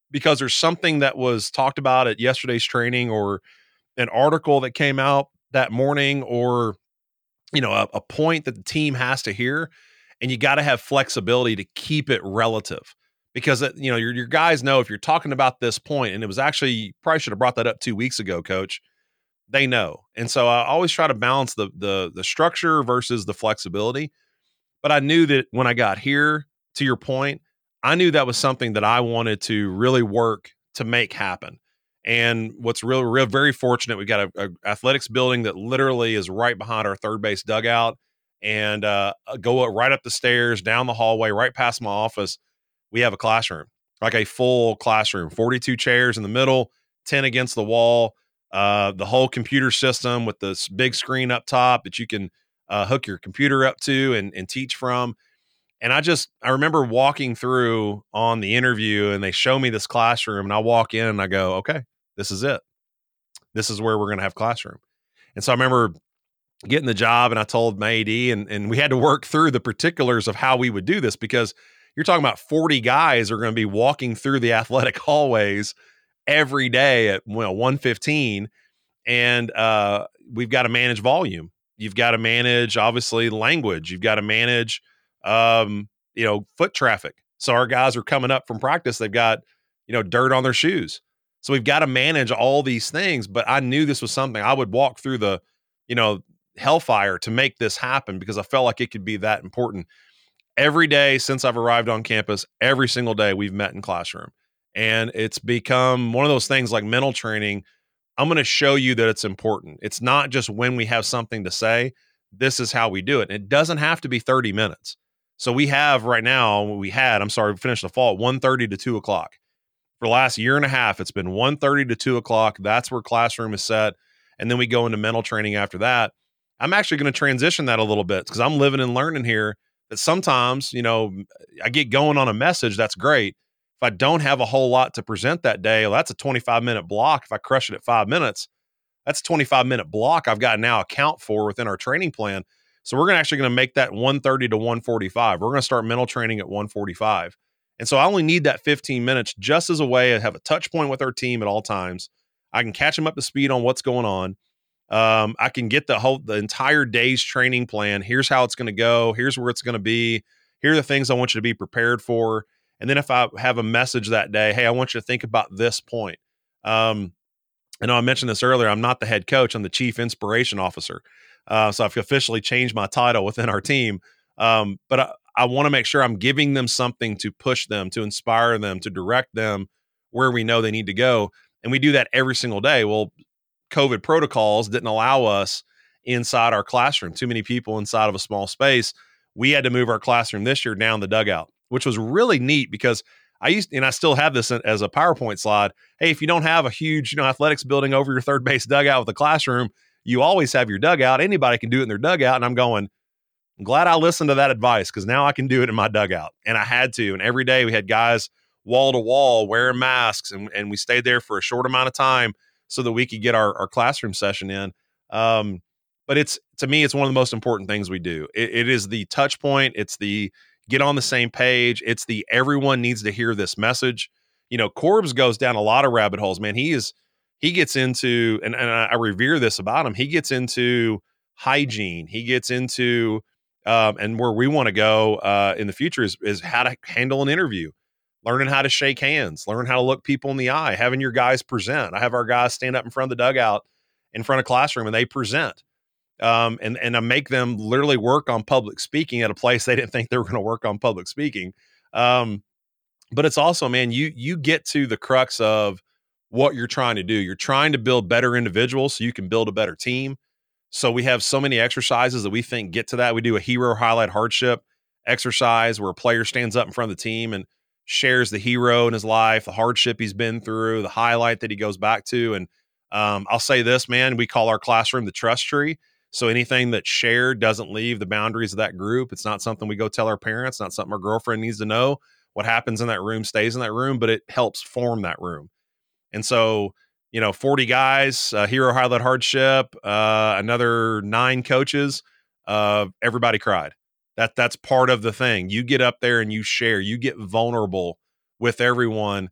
because there's something that was talked about at yesterday's training or an article that came out that morning or you know a, a point that the team has to hear and you got to have flexibility to keep it relative because uh, you know your your guys know if you're talking about this point, and it was actually probably should have brought that up two weeks ago, Coach. They know, and so I always try to balance the the the structure versus the flexibility. But I knew that when I got here, to your point, I knew that was something that I wanted to really work to make happen. And what's real, real, very fortunate, we've got a, a athletics building that literally is right behind our third base dugout, and uh, go right up the stairs, down the hallway, right past my office we have a classroom, like a full classroom, 42 chairs in the middle, 10 against the wall, uh, the whole computer system with this big screen up top that you can uh, hook your computer up to and, and teach from. And I just, I remember walking through on the interview and they show me this classroom and I walk in and I go, okay, this is it. This is where we're going to have classroom. And so I remember getting the job and I told my AD and, and we had to work through the particulars of how we would do this because you're talking about 40 guys are going to be walking through the athletic [LAUGHS] hallways every day at well 115 and uh, we've got to manage volume. You've got to manage obviously language. You've got to manage um, you know foot traffic. So our guys are coming up from practice they've got you know dirt on their shoes. So we've got to manage all these things but i knew this was something i would walk through the you know hellfire to make this happen because i felt like it could be that important every day since i've arrived on campus every single day we've met in classroom. And it's become one of those things like mental training i'm going to show you that it's important. It's not just when we have something to say this is how we do it. And it doesn't have to be 30 minutes. So we have right now we had i'm sorry finished the fall at 1.30 to 2 o'clock. For the last year and a half it's been 1.30 to 2 o'clock. That's where classroom is set. And then we go into mental training after that. I'm actually going to transition that a little bit because i'm living and learning here that sometimes you know i get going on a message that's great if I don't have a whole lot to present that day, well, that's a 25 minute block. If I crush it at five minutes, that's a 25 minute block I've got now account for within our training plan. So we're actually going to make that 130 to 145. We're going to start mental training at 145. And so I only need that 15 minutes just as a way to have a touch point with our team at all times. I can catch them up to speed on what's going on. Um, I can get the whole the entire day's training plan. Here's how it's going to go. Here's where it's going to be. Here are the things I want you to be prepared for. And then if I have a message that day, hey, I want you to think about this point. Um, I know I mentioned this earlier. I'm not the head coach. I'm the chief inspiration officer. Uh, so I've officially changed my title within our team. Um, but I, I want to make sure I'm giving them something to push them, to inspire them, to direct them where we know they need to go. And we do that every single day. Well, COVID protocols didn't allow us inside our classroom, too many people inside of a small space. We had to move our classroom this year down the dugout which was really neat because I used and I still have this as a PowerPoint slide. Hey, if you don't have a huge, you know, athletics building over your third base dugout with a classroom, you always have your dugout. Anybody can do it in their dugout. And I'm going, I'm glad I listened to that advice because now I can do it in my dugout. And I had to. And every day we had guys wall to wall wearing masks and, and we stayed there for a short amount of time so that we could get our, our classroom session in. Um, but it's to me, it's one of the most important things we do. it, it is the touch point. It's the get on the same page. It's the everyone needs to hear this message. You know, Corbs goes down a lot of rabbit holes, man. He is he gets into and, and I revere this about him. He gets into hygiene. He gets into um, and where we want to go uh, in the future is is how to handle an interview, learning how to shake hands, learn how to look people in the eye, having your guys present. I have our guys stand up in front of the dugout in front of classroom and they present um, and and I make them literally work on public speaking at a place [LAUGHS] they didn't think they were going to work on public speaking. Um, but it's also, man, you you get to the crux of what you're trying to do. You're trying to build better individuals so you can build a better team. So we have so many exercises that we think get to that. We do a hero highlight hardship exercise where a player stands up in front of the team and shares the hero in his life, the hardship he's been through, the highlight that he goes back to. And um, I'll say this, man, we call our classroom the trust tree so anything that's shared doesn't leave the boundaries of that group. It's not something we go tell our parents, not something our girlfriend needs to know. What happens in that room stays in that room, but it helps form that room. And so, you know, 40 guys, uh, hero highlight hardship, uh, another nine coaches, uh, everybody cried. That that's part of the thing. You get up there and you share, you get vulnerable with everyone.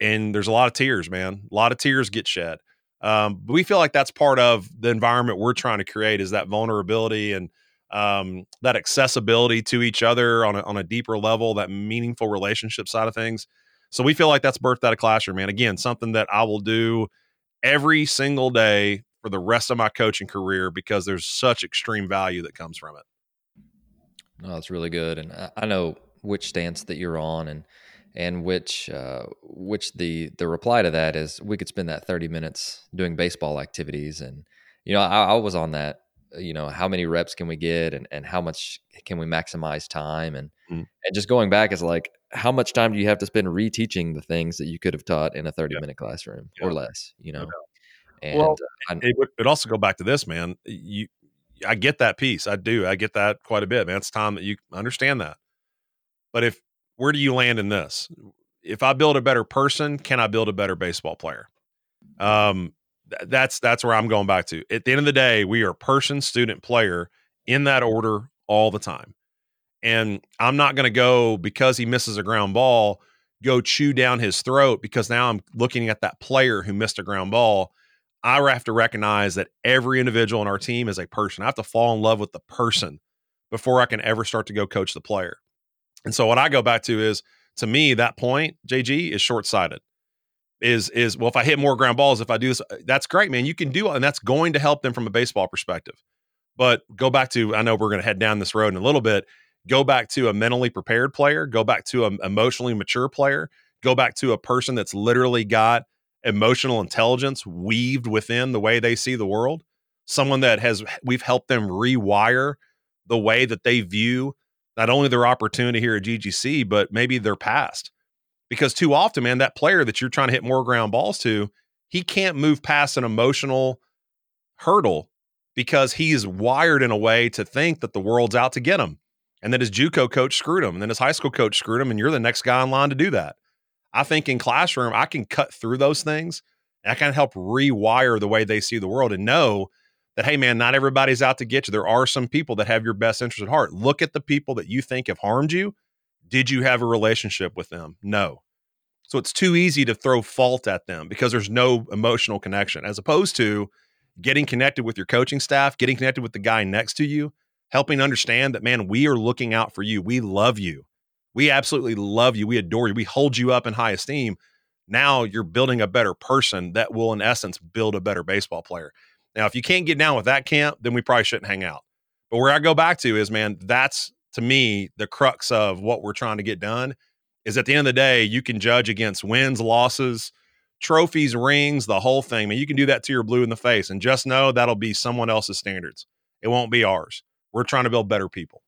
And there's a lot of tears, man. A lot of tears get shed. Um, but we feel like that's part of the environment we're trying to create is that vulnerability and um, that accessibility to each other on a, on a deeper level, that meaningful relationship side of things. So we feel like that's birthed out of classroom, man. Again, something that I will do every single day for the rest of my coaching career because there's such extreme value that comes from it. No, that's really good, and I, I know which stance that you're on, and and which uh, which the the reply to that is we could spend that 30 minutes doing baseball activities and you know I, I, was on that you know how many reps can we get and, and how much can we maximize time and mm. and just going back is like how much time do you have to spend reteaching the things that you could have taught in a 30 yeah. minute classroom yeah. or less you know and well, uh, it would it also go back to this man you I get that piece I do I get that quite a bit man it's time that you understand that but if where do you land in this? If I build a better person, can I build a better baseball player? Um, th- that's that's where I'm going back to. At the end of the day, we are person, student, player in that order all the time. And I'm not going to go because he misses a ground ball, go chew down his throat because now I'm looking at that player who missed a ground ball. I have to recognize that every individual on our team is a person. I have to fall in love with the person before I can ever start to go coach the player. And so what I go back to is to me that point, JG, is short sighted. Is is well, if I hit more ground balls, if I do this, uh, that's great, man. You can do, and that's going to help them from a baseball perspective. But go back to, I know we're going to head down this road in a little bit. Go back to a mentally prepared player. Go back to an emotionally mature player. Go back to a person that's literally got emotional intelligence weaved within the way they see the world. Someone that has we've helped them rewire the way that they view not only their opportunity here at GGC, but maybe their past. Because too often, man, that player that you're trying to hit more ground balls to, he can't move past an emotional hurdle because he's wired in a way to think that the world's out to get him and that his JUCO coach screwed him and then his high school coach screwed him and you're the next guy in line to do that. I think in classroom, I can cut through those things and I can help rewire the way they see the world and know that, hey, man, not everybody's out to get you. There are some people that have your best interest at heart. Look at the people that you think have harmed you. Did you have a relationship with them? No. So it's too easy to throw fault at them because there's no emotional connection, as opposed to getting connected with your coaching staff, getting connected with the guy next to you, helping understand that, man, we are looking out for you. We love you. We absolutely love you. We adore you. We hold you up in high esteem. Now you're building a better person that will, in essence, build a better baseball player. Now, if you can't get down with that camp, then we probably shouldn't hang out. But where I go back to is, man, that's to me the crux of what we're trying to get done. Is at the end of the day, you can judge against wins, losses, trophies, rings, the whole thing. Man, you can do that to your blue in the face, and just know that'll be someone else's standards. It won't be ours. We're trying to build better people.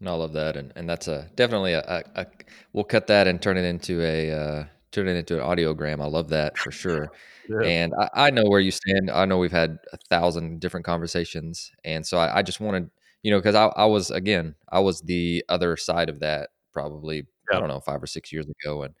No, I love that, and and that's a definitely a, a, a we'll cut that and turn it into a uh, turn it into an audiogram. I love that for sure. Yeah. And I, I, know where you stand. I know we've had a thousand different conversations. And so I, I just wanted, you know, because I, I, was, again, I was the other side of that probably, yeah. I don't know, five or six years ago. And,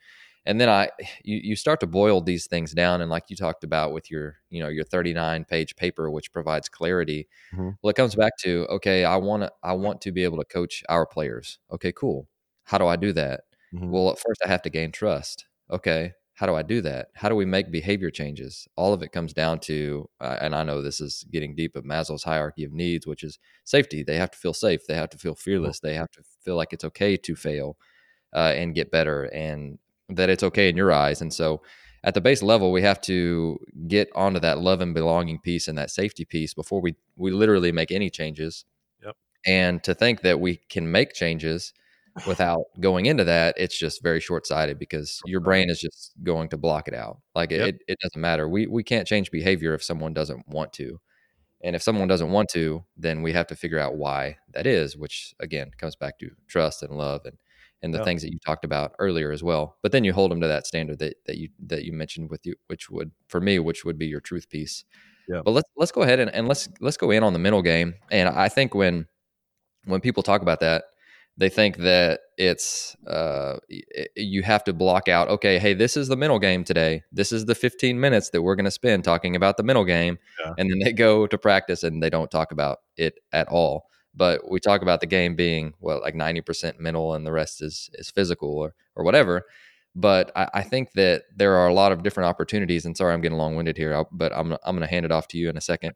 and then I, you, you start to boil these things down. And like you talked about with your, you know, your 39 page paper, which provides clarity. Mm-hmm. Well, it comes back to, okay, I want to, I want to be able to coach our players. Okay, cool. How do I do that? Mm-hmm. Well, at first I have to gain trust. Okay, how do I do that? How do we make behavior changes? All of it comes down to, uh, and I know this is getting deep, of Maslow's hierarchy of needs, which is safety. They have to feel safe. They have to feel fearless. They have to feel like it's okay to fail uh, and get better, and that it's okay in your eyes. And so, at the base level, we have to get onto that love and belonging piece and that safety piece before we we literally make any changes. Yep. And to think that we can make changes without going into that, it's just very short sighted because your brain is just going to block it out. Like yep. it, it doesn't matter. We we can't change behavior if someone doesn't want to. And if someone doesn't want to, then we have to figure out why that is, which again comes back to trust and love and and the yep. things that you talked about earlier as well. But then you hold them to that standard that, that you that you mentioned with you, which would for me, which would be your truth piece. Yeah. But let's let's go ahead and, and let's let's go in on the mental game. And I think when when people talk about that, they think that it's uh, you have to block out okay hey this is the mental game today this is the 15 minutes that we're going to spend talking about the mental game yeah. and then they go to practice and they don't talk about it at all but we talk about the game being well like 90% mental and the rest is is physical or, or whatever but I, I think that there are a lot of different opportunities and sorry i'm getting long-winded here I'll, but i'm, I'm going to hand it off to you in a second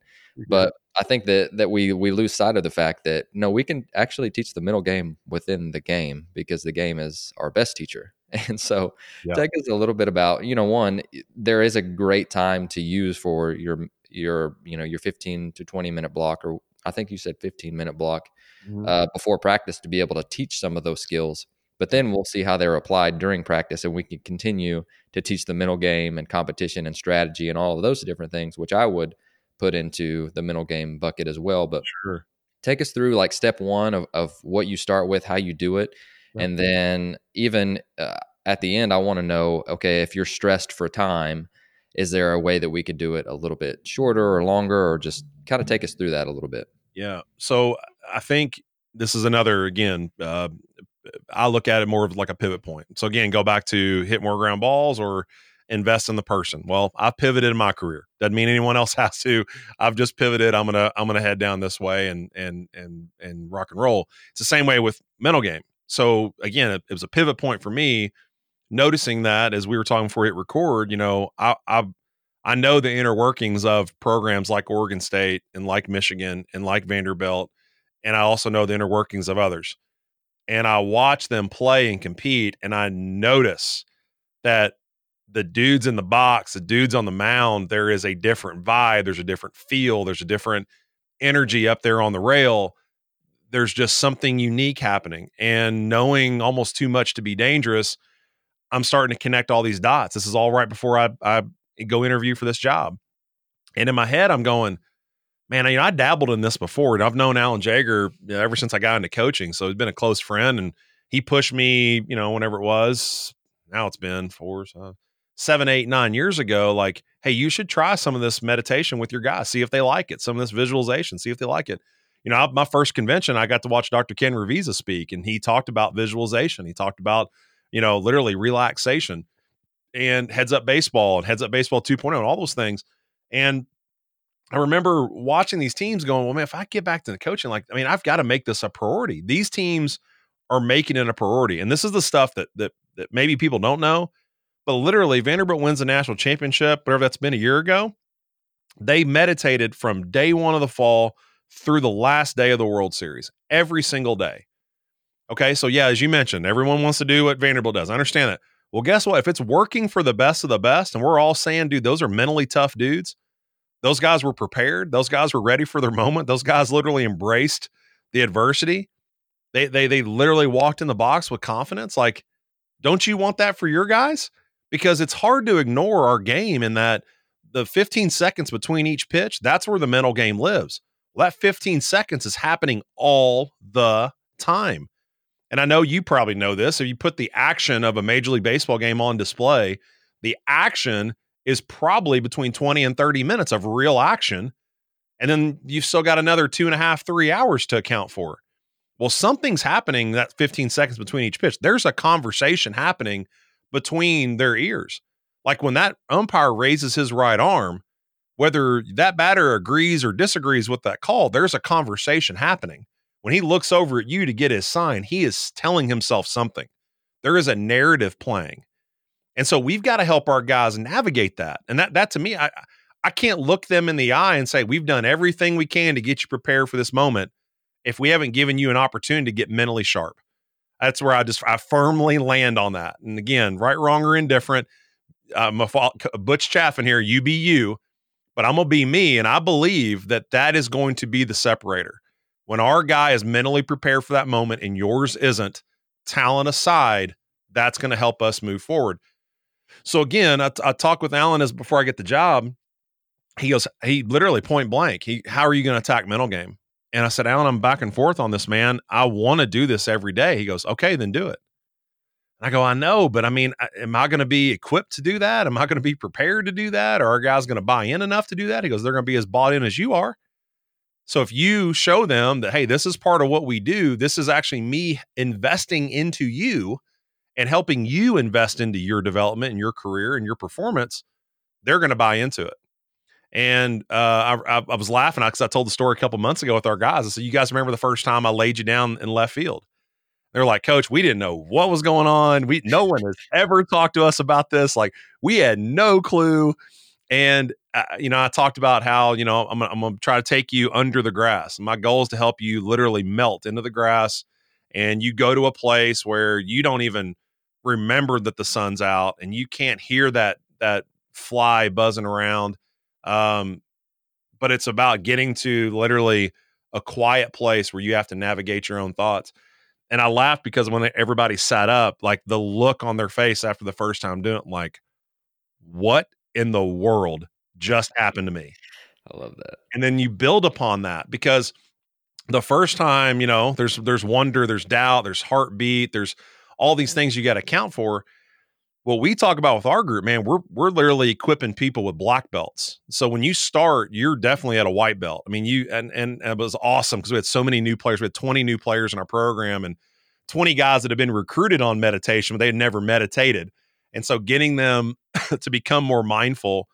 but I think that that we we lose sight of the fact that no, we can actually teach the mental game within the game because the game is our best teacher. [LAUGHS] And so, yeah. take us a little bit about you know one, there is a great time to use for your your you know your 15 to 20 minute block or I think you said 15 minute block mm-hmm. uh, before practice to be able to teach some of those skills. But then we'll see how they're applied during practice, and we can continue to teach the mental game and competition and strategy and all of those different things, which I would put into the mental game bucket as well. But sure. take us through like step one of, of what you start with, how you do it. And then even uh, at the end, I want to know, okay, if you're stressed for time, is there a way that we could do it a little bit shorter or longer or just kind of take us through that a little bit? Yeah. So I think this is another, again, uh, I look at it more of like a pivot point. So again, go back to hit more ground balls or invest in the person. Well, I've pivoted in my career. Doesn't mean anyone else [LAUGHS] has to. I've just pivoted. I'm gonna I'm gonna head down this way and and and and rock and roll. It's the same way with mental game. so again, it, it was a pivot point for me noticing that as we were talking before we hit record, you know, I, I I know the inner workings of programs like Oregon State and like Michigan and like Vanderbilt, and I also know the inner workings of others. And I watch them play and compete, and I notice that the dudes in the box, the dudes on the mound, there is a different vibe, there's a different feel, there's a different energy up there on the rail. There's just something unique happening. And knowing almost too much to be dangerous, I'm starting to connect all these dots. This is all right before I, I go interview for this job. And in my head, I'm going, man, you know, I dabbled in this before. And I've known Alan Jaeger ever since I got into coaching. So he's been a close friend and he pushed me, you know, whenever it was. Now it's been four, so uh, seven, eight, nine years ago. Like, hey, you should try some of this meditation with your guys, see if they like it. Some of this visualization, see if they like it. You know, my first convention, I got to watch Dr. Ken Ravizza speak, and he talked about visualization. He talked about, you know, literally relaxation and heads up baseball and heads up baseball 2.0 and all those things. And I remember watching these teams going, well, man, if I get back to the coaching, like, I mean, I've got to make this a priority. These teams are making it a priority. And this is the stuff that that that maybe people don't know. But literally, Vanderbilt wins the national championship, whatever that's been a year ago. They meditated from day one of the fall through the last day of the World Series, every single day. Okay. So, yeah, as you mentioned, everyone wants to do what Vanderbilt does. I understand that. Well, guess what? If it's working for the best of the best, and we're all saying, dude, those are mentally tough dudes, those guys were prepared. Those guys were ready for their moment. Those guys literally embraced the adversity. They they they literally walked in the box with confidence. Like, don't you want that for your guys? Because it's hard to ignore our game in that the 15 seconds between each pitch, that's where the mental game lives. Well, that 15 seconds is happening all the time and I know you probably know this. If you put the action of a Major League Baseball game on display, the action is probably between 20 and 30 minutes of real action. And then you've still got another two and a half, three hours to account for. Well, something's happening that 15 seconds between each pitch. There's a conversation happening between their ears. Like when that umpire raises his right arm, whether that batter agrees or disagrees with that call, there's a conversation happening when he looks over at you to get his sign, he is telling himself something. There is a narrative playing. And so we've got to help our guys navigate that. And that that to me, I I can't look them in the eye and say, we've done everything we can to get you prepared for this moment if we haven't given you an opportunity to get mentally sharp. That's where I just I firmly land on that. And again, right, wrong, or indifferent, uh, I'm a Butch Chaffin here. You be you, but I'm gonna be me, and I believe that that is going to be the separator when our guy is mentally prepared for that moment and yours isn't, talent aside, that's going to help us move forward. So again, I, talk with Alan as before I get the job. He goes, he literally point blank. He, how are you going to attack mental game? And I said, Alan, I'm back and forth on this, man. I want to do this every day. He goes, okay, then do it. And I go, I know, but I mean, am I going to be equipped to do that? Am I going to be prepared to do that? Or are guys going to buy in enough to do that? He goes, they're going to be as bought in as you are. So if you show them that, hey, this is part of what we do, this is actually me investing into you and helping you invest into your development and your career and your performance, they're going to buy into it. And uh, I, I, was laughing because I told the story a couple months ago with our guys. I said, "You guys remember the first time I laid you down in left field?" They're like, "Coach, we didn't know what was going on. We no one has ever talked to us about this. Like, we had no clue." And uh, you know, I talked about how you know I'm, I'm going to try to take you under the grass. My goal is to help you literally melt into the grass, and you go to a place where you don't even remember that the sun's out, and you can't hear that that fly buzzing around. Um, but it's about getting to literally a quiet place where you have to navigate your own thoughts. And I laughed because when everybody sat up, like the look on their face after the first time doing it, like, what in the world just happened to me. [LAUGHS] I love that. And then you build upon that because the first time, you know, there's there's wonder, there's doubt, there's heartbeat, there's all these things you got to account for. What we talk about with our group, man, we're we're literally equipping people with black belts. So when you start, you're definitely at a white belt. I mean, you and and, and it was awesome because we had so many new players. We had 20 new players in our program and 20 guys that have been recruited on meditation, but they had never meditated. And so getting them [LAUGHS] to become more mindful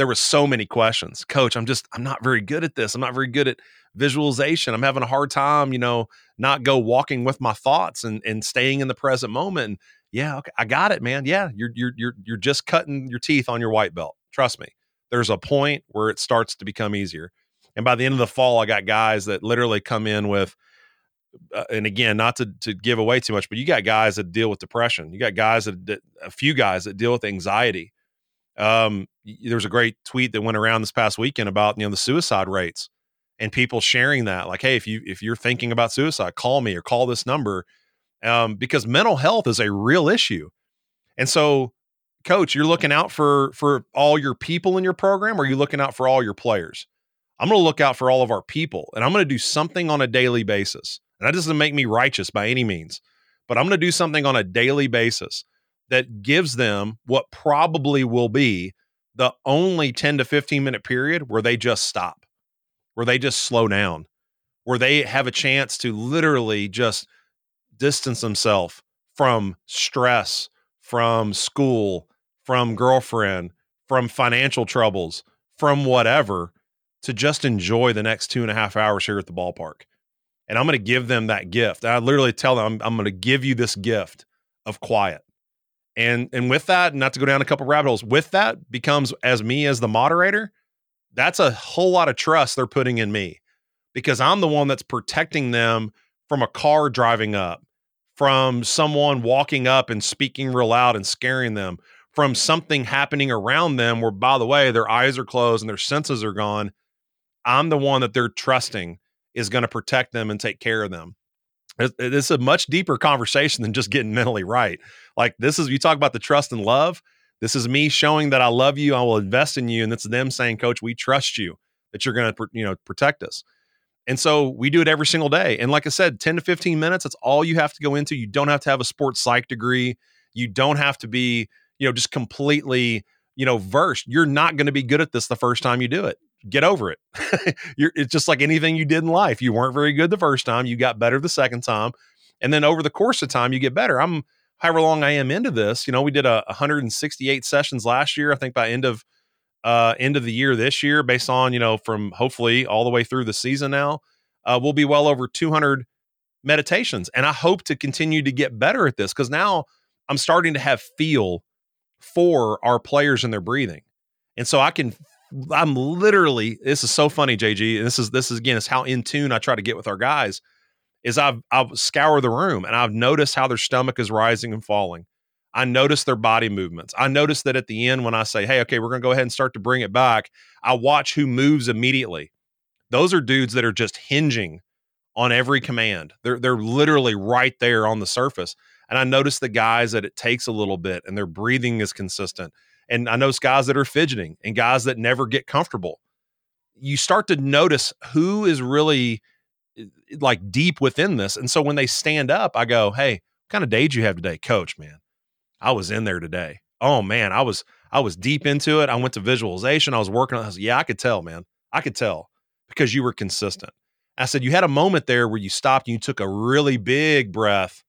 there was so many questions. Coach, I'm just I'm not very good at this. I'm not very good at visualization. I'm having a hard time, you know, not go walking with my thoughts and and staying in the present moment. And yeah, okay, I got it, man. Yeah, you're you're you're you're just cutting your teeth on your white belt. Trust me. There's a point where it starts to become easier. And by the end of the fall, I got guys that literally come in with uh, and again, not to, to give away too much, but you got guys that deal with depression. You got guys that, that a few guys that deal with anxiety. Um, there was a great tweet that went around this past weekend about you know the suicide rates and people sharing that like hey if you if you're thinking about suicide call me or call this number um, because mental health is a real issue and so coach you're looking out for for all your people in your program or are you looking out for all your players i'm going to look out for all of our people and i'm going to do something on a daily basis and that doesn't make me righteous by any means but i'm going to do something on a daily basis that gives them what probably will be the only 10 to 15 minute period where they just stop, where they just slow down, where they have a chance to literally just distance themselves from stress, from school, from girlfriend, from financial troubles, from whatever, to just enjoy the next two and a half hours here at the ballpark. And I'm going to give them that gift. I literally tell them, I'm, I'm going to give you this gift of quiet and and with that, not to go down a couple rabbit holes, with that becomes as me as the moderator, that's a whole lot of trust they're putting in me because I'm the one that's protecting them from a car driving up, from someone walking up and speaking real loud and scaring them, from something happening around them where, by the way, their eyes are closed and their senses are gone. I'm the one that they're trusting is going to protect them and take care of them. It's a much deeper conversation than just getting mentally right. Like this is you talk about the trust and love. This is me showing that I love you. I will invest in you, and it's them saying, "Coach, we trust you that you're going to you know protect us." And so we do it every single day. And like I said, 10 to 15 minutes, that's all you have to go into. You don't have to have a sports psych degree. You don't have to be, you know, just completely, you know, versed. You're not going to be good at this the first time you do it get over it. [LAUGHS] It's just like anything you did in life. You weren't very good the first time, you got better the second time, and then over the course of time, you get better. I'm however long I am into this. You know, we did a 168 sessions last year. I think by end of uh, end of the year this year, based on you know from hopefully all the way through the season now, uh, we'll be well over 200 meditations, and I hope to continue to get better at this because now I'm starting to have feel for our players and their breathing. And so I can I'm literally this is so funny, JG. And this is this is again is how in tune I try to get with our guys. Is I've I've scour the room and I've noticed how their stomach is rising and falling. I notice their body movements. I notice that at the end when I say, "Hey, okay, we're going to go ahead and start to bring it back," I watch who moves immediately. Those are dudes that are just hinging on every command. They're they're literally right there on the surface. And I notice the guys that it takes a little bit and their breathing is consistent and I know guys that are fidgeting and guys that never get comfortable. You start to notice who is really eh, like deep within this. And so when they stand up, I go, Hey, what kind of day did you have today? Coach, man, I was in there today. Oh man, I was I was deep into it. I went to visualization. I was working on this. Yeah, I could tell, man. I could tell because you were consistent. I said, you had a moment there where you stopped and you took a really big breath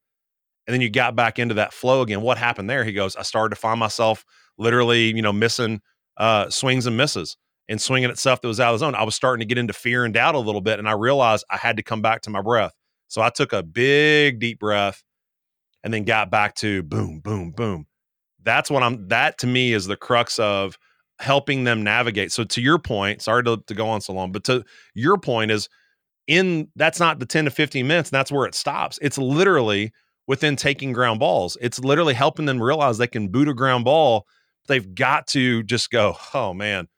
and then you got back into that flow again. What happened there? He goes, I started to find myself literally, you know, missing uh, swings and misses and swinging at stuff that was out of the zone. I was starting to get into fear and doubt a little bit, and I realized I had to come back to my breath. So I took a big deep breath and then got back to boom, boom, boom. That's what I'm. That to me is the crux of helping them navigate. So to your point, sorry to, to go on so long, but to your point is in that's not the 10 to 15 minutes, that's where it stops. It's literally within taking ground balls. It's literally helping them realize they can boot a ground ball they've got to just go, oh man,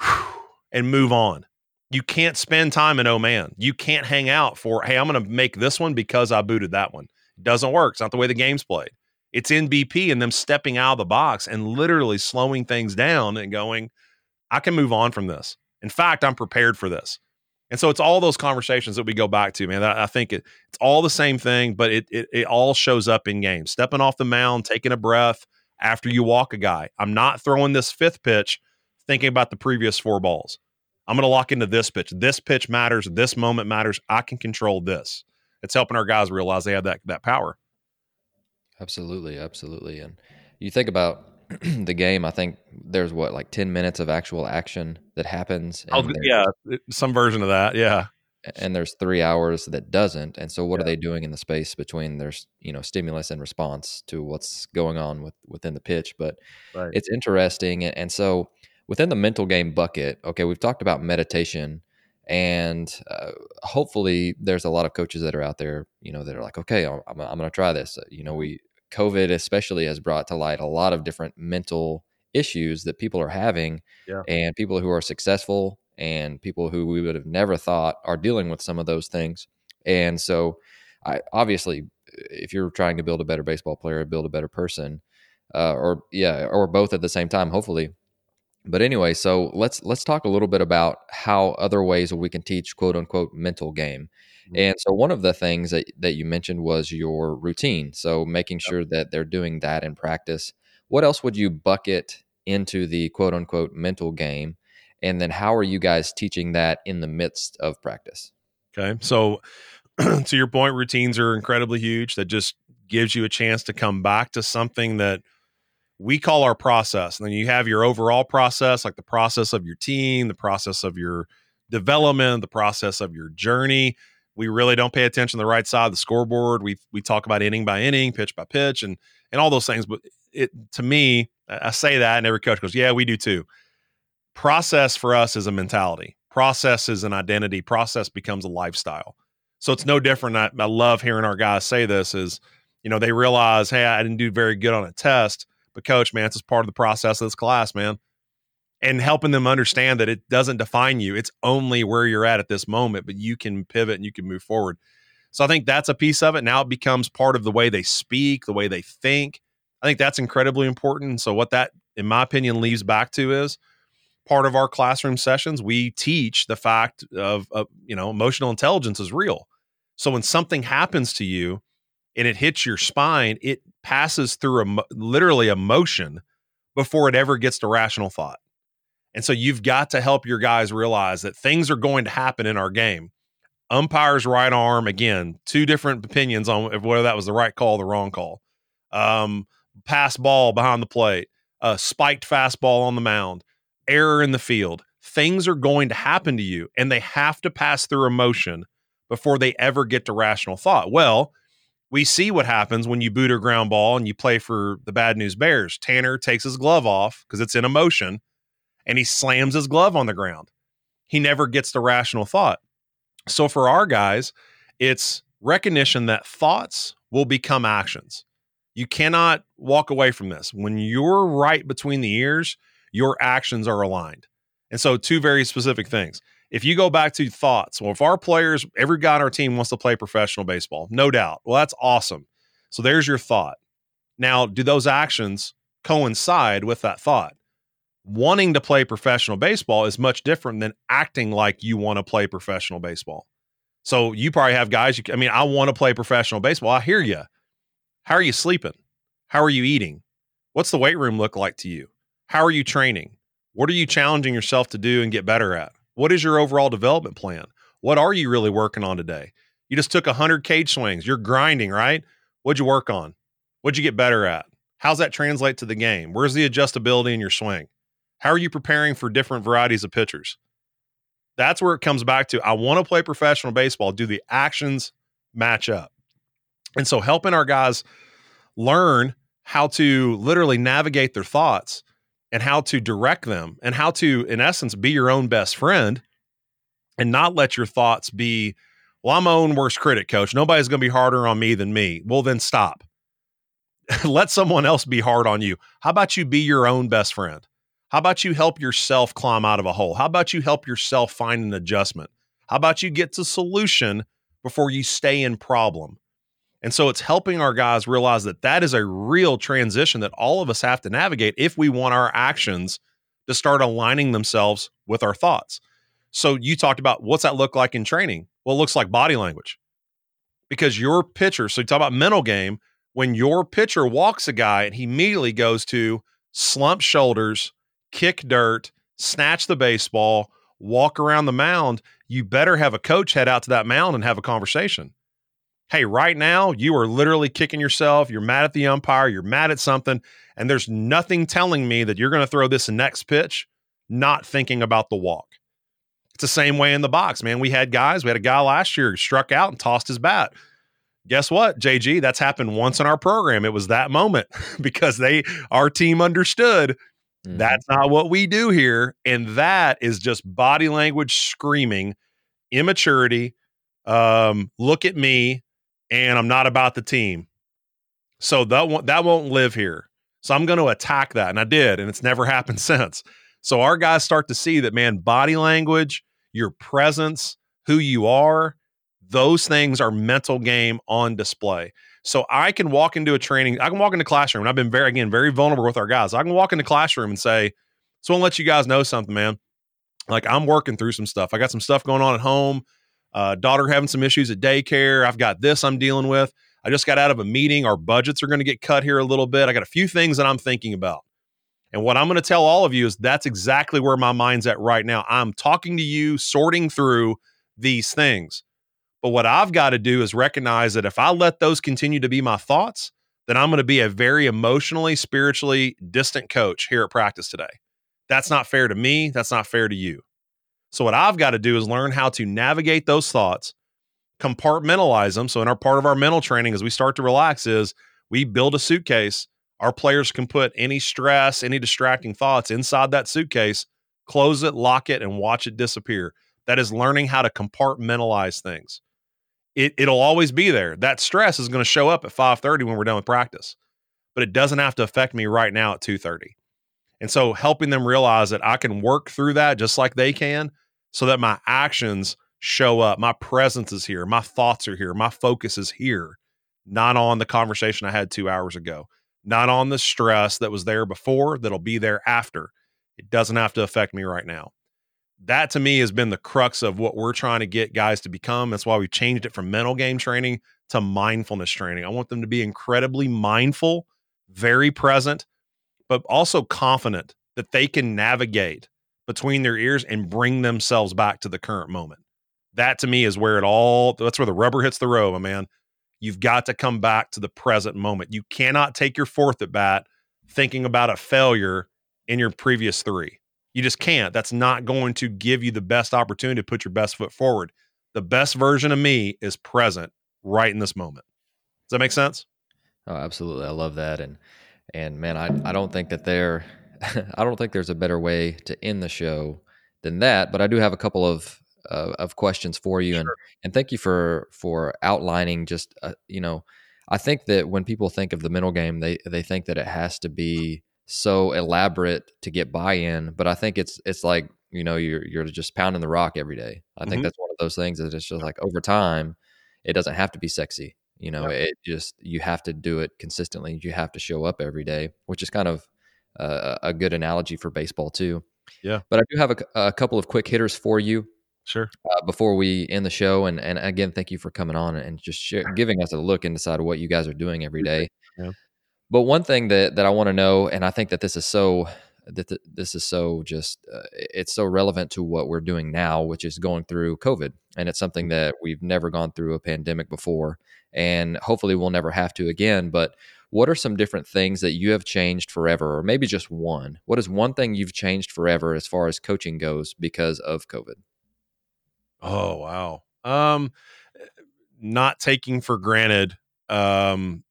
[SIGHS] and move on. You can't spend time in oh man. You can't hang out for, hey, I'm going to make this one because I booted that one. It doesn't work. It's not the way the game's played. It's in BP and them stepping out of the box and literally slowing things down and going, I can move on from this. In fact, I'm prepared for this. And so it's all those conversations that we go back to, man. I, think it, it's all the same thing, but it, it it all shows up in games. Stepping off the mound, taking a breath, after you walk a guy. I'm not throwing this fifth pitch thinking about the previous four balls. I'm going to lock into this pitch. This pitch matters. This moment matters. I can control this. It's helping our guys realize they have that that power. Absolutely, absolutely. And you think about [CLEARS THROAT] the game, I think there's what like 10 minutes of actual action that happens. And yeah, some version of that. Yeah. And there's three hours that doesn't. And so, what yeah. are they doing in the space between their you know stimulus and response to what's going on with within the pitch? But right. it's interesting. And so, within the mental game bucket, okay, we've talked about meditation and uh, hopefully there's a lot of coaches that are out there you know that are like okay i'm, I'm going to try this you know we covid especially has brought to light a lot of different mental issues that people are having yeah. and people who are successful and people who we would have never thought are dealing with some of those things and so i obviously if you're trying to build a better baseball player build a better person uh, or yeah or both at the same time hopefully but anyway, so let's let's talk a little bit about how other ways we can teach quote unquote mental game. Mm-hmm. And so one of the things that, that you mentioned was your routine. So making sure that they're doing that in practice. What else would you bucket into the quote unquote mental game? And then how are you guys teaching that in the midst of practice? Okay. So [CLEARS THROAT] to your point, routines are incredibly huge. That just gives you a chance to come back to something that – we call our process. And then you have your overall process, like the process of your team, the process of your development, the process of your journey. We really don't pay attention to the right side of the scoreboard. We we talk about inning by inning, pitch by pitch, and and all those things. But it to me, I say that, and every coach goes, "Yeah, we do too." Process for us is a mentality. Process is an identity. Process becomes a lifestyle. So it's no different. I, I love hearing our guys say this. Is you know they realize, hey, I didn't do very good on a test but coach, man, it's just part of the process of this class, man. And helping them understand that it doesn't define you. It's only where you're at at this moment, but you can pivot and you can move forward. So I think that's a piece of it. Now it becomes part of the way they speak, the way they think. I think that's incredibly important. So what that, in my opinion, leaves back to is part of our classroom sessions. We teach the fact of, of you know emotional intelligence is real. So when something happens to you, and it hits your spine, it passes through a literally emotion before it ever gets to rational thought. And so you've got to help your guys realize that things are going to happen in our game. Umpire's right arm, again, two different opinions on whether that was the right call or the wrong call. Um, pass ball behind the plate, uh, spiked fastball on the mound, error in the field. Things are going to happen to you, and they have to pass through emotion before they ever get to rational thought. Well, we see what happens when you boot a ground ball and you play for the bad news bears. Tanner takes his glove off because it's in emotion and he slams his glove on the ground. He never gets the rational thought. So for our guys it's recognition that thoughts will become actions. You cannot walk away from this. When you're right between the ears your actions are aligned and so two very specific things if you go back to thoughts, well, if our players, every guy on our team wants to play professional baseball, no doubt. Well, that's awesome. So there's your thought. Now, do those actions coincide with that thought? Wanting to play professional baseball is much different than acting like you want to play professional baseball. So you probably have guys, you, I mean, I want to play professional baseball. I hear you. How are you sleeping? How are you eating? What's the weight room look like to you? How are you training? What are you challenging yourself to do and get better at? What is your overall development plan? What are you really working on today? You just took 100 cage swings. You're grinding, right? What'd you work on? What'd you get better at? How's that translate to the game? Where's the adjustability in your swing? How are you preparing for different varieties of pitchers? That's where it comes back to I want to play professional baseball. Do the actions match up? And so helping our guys learn how to literally navigate their thoughts and how to direct them and how to, in essence, be your own best friend and not let your thoughts be, well, I'm my own worst critic, coach. Nobody's going to be harder on me than me. Well, then stop. [LAUGHS] let someone else be hard on you. How about you be your own best friend? How about you help yourself climb out of a hole? How about you help yourself find an adjustment? How about you get to solution before you stay in problem? And so it's helping our guys realize that that is a real transition that all of us have to navigate if we want our actions to start aligning themselves with our thoughts. So you talked about what's that look like in training? Well, it looks like body language. Because your pitcher, so you talk about mental game, when your pitcher walks a guy and he immediately goes to slump shoulders, kick dirt, snatch the baseball, walk around the mound, you better have a coach head out to that mound and have a conversation hey, right now you are literally kicking yourself. You're mad at the umpire. You're mad at something. And there's nothing telling me that you're going to throw this next pitch not thinking about the walk. It's the same way in the box, man. We had guys, we had a guy last year who struck out and tossed his bat. Guess what, JG? That's happened once in our program. It was that moment [LAUGHS] because they, our team understood mm-hmm. that's not what we do here. And that is just body language screaming immaturity. Um, look at me, and I'm not about the team. So that won't, that won't live here. So I'm going to attack that, and I did, and it's never [LAUGHS] happened since. So our guys start to see that, man, body language, your presence, who you are, those things are mental game on display. So I can walk into a training, I can walk into classroom, and I've been very, again, very vulnerable with our guys. I can walk into classroom and say, so I'll let you guys know something, man. Like I'm working through some stuff. I got some stuff going on at home. Uh, daughter having some issues at daycare. I've got this I'm dealing with. I just got out of a meeting. Our budgets are going to get cut here a little bit. I got a few things that I'm thinking about. And what I'm going to tell all of you is that's exactly where my mind's at right now. I'm talking to you, sorting through these things. But what I've got to do is recognize that if I let those continue to be my thoughts, then I'm going to be a very emotionally, spiritually distant coach here at practice today. That's not fair to me. That's not fair to you. So, what I've got to do is learn how to navigate those thoughts, compartmentalize them. So, in our part of our mental training, as we start to relax, is we build a suitcase. Our players can put any stress, any distracting thoughts inside that suitcase, close it, lock it, and watch it disappear. That is learning how to compartmentalize things. It, it'll always be there. That stress is going to show up at 5:30 when we're done with practice, but it doesn't have to affect me right now at 2:30. And so helping them realize that I can work through that just like they can so that my actions show up. My presence is here. My thoughts are here. My focus is here, not on the conversation I had two hours ago, not on the stress that was there before that'll be there after. It doesn't have to affect me right now. That to me has been the crux of what we're trying to get guys to become. That's why we changed it from mental game training to mindfulness training. I want them to be incredibly mindful, very present, but also confident that they can navigate between their ears and bring themselves back to the current moment. That to me is where it all that's where the rubber hits the road, my man. You've got to come back to the present moment. You cannot take your fourth at bat thinking about a failure in your previous three. You just can't. That's not going to give you the best opportunity to put your best foot forward. The best version of me is present right in this moment. Does that make sense? Oh, absolutely. I love that. And and man, I, I don't think that there [LAUGHS] I don't think there's a better way to end the show than that. But I do have a couple of uh, of questions for you, sure. and and thank you for for outlining. Just uh, you know, I think that when people think of the mental game, they they think that it has to be so elaborate to get buy-in. But I think it's it's like you know you're you're just pounding the rock every day. I think mm-hmm. that's one of those things that it's just like over time, it doesn't have to be sexy. You know, it just you have to do it consistently. You have to show up every day, which is kind of uh, a good analogy for baseball too. Yeah. But I do have a, a couple of quick hitters for you. Sure. Uh, before we end the show, and and again, thank you for coming on and just [CLEARS THROAT] giving us a look inside of what you guys are doing every day. Yeah. But one thing that that I want to know, and I think that this is so that th- this is so just uh, it's so relevant to what we're doing now, which is going through COVID, and it's something mm-hmm. that we've never gone through a pandemic before, and hopefully we'll never have to again. But what are some different things that you have changed forever, or maybe just one? What is one thing you've changed forever as far as coaching goes because of COVID? Oh wow, um, not taking for granted um,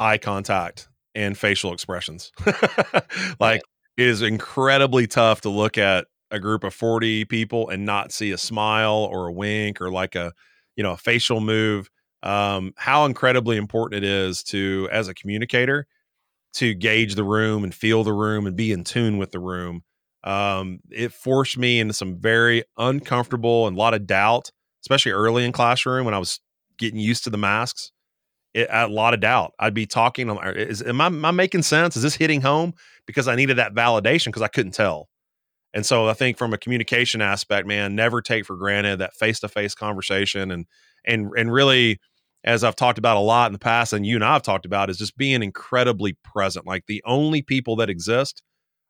eye contact and facial expressions. [LAUGHS] like it is incredibly tough to look at a group of 40 people and not see a smile or a wink or like a you know a facial move um, how incredibly important it is to as a communicator to gauge the room and feel the room and be in tune with the room um, it forced me into some very uncomfortable and a lot of doubt especially early in classroom when i was getting used to the masks it, a lot of doubt. I'd be talking. Is am I, am I making sense? Is this hitting home? Because I needed that validation because I couldn't tell. And so I think from a communication aspect, man, never take for granted that face to face conversation and and and really, as I've talked about a lot in the past, and you and I have talked about, is just being incredibly present. Like the only people that exist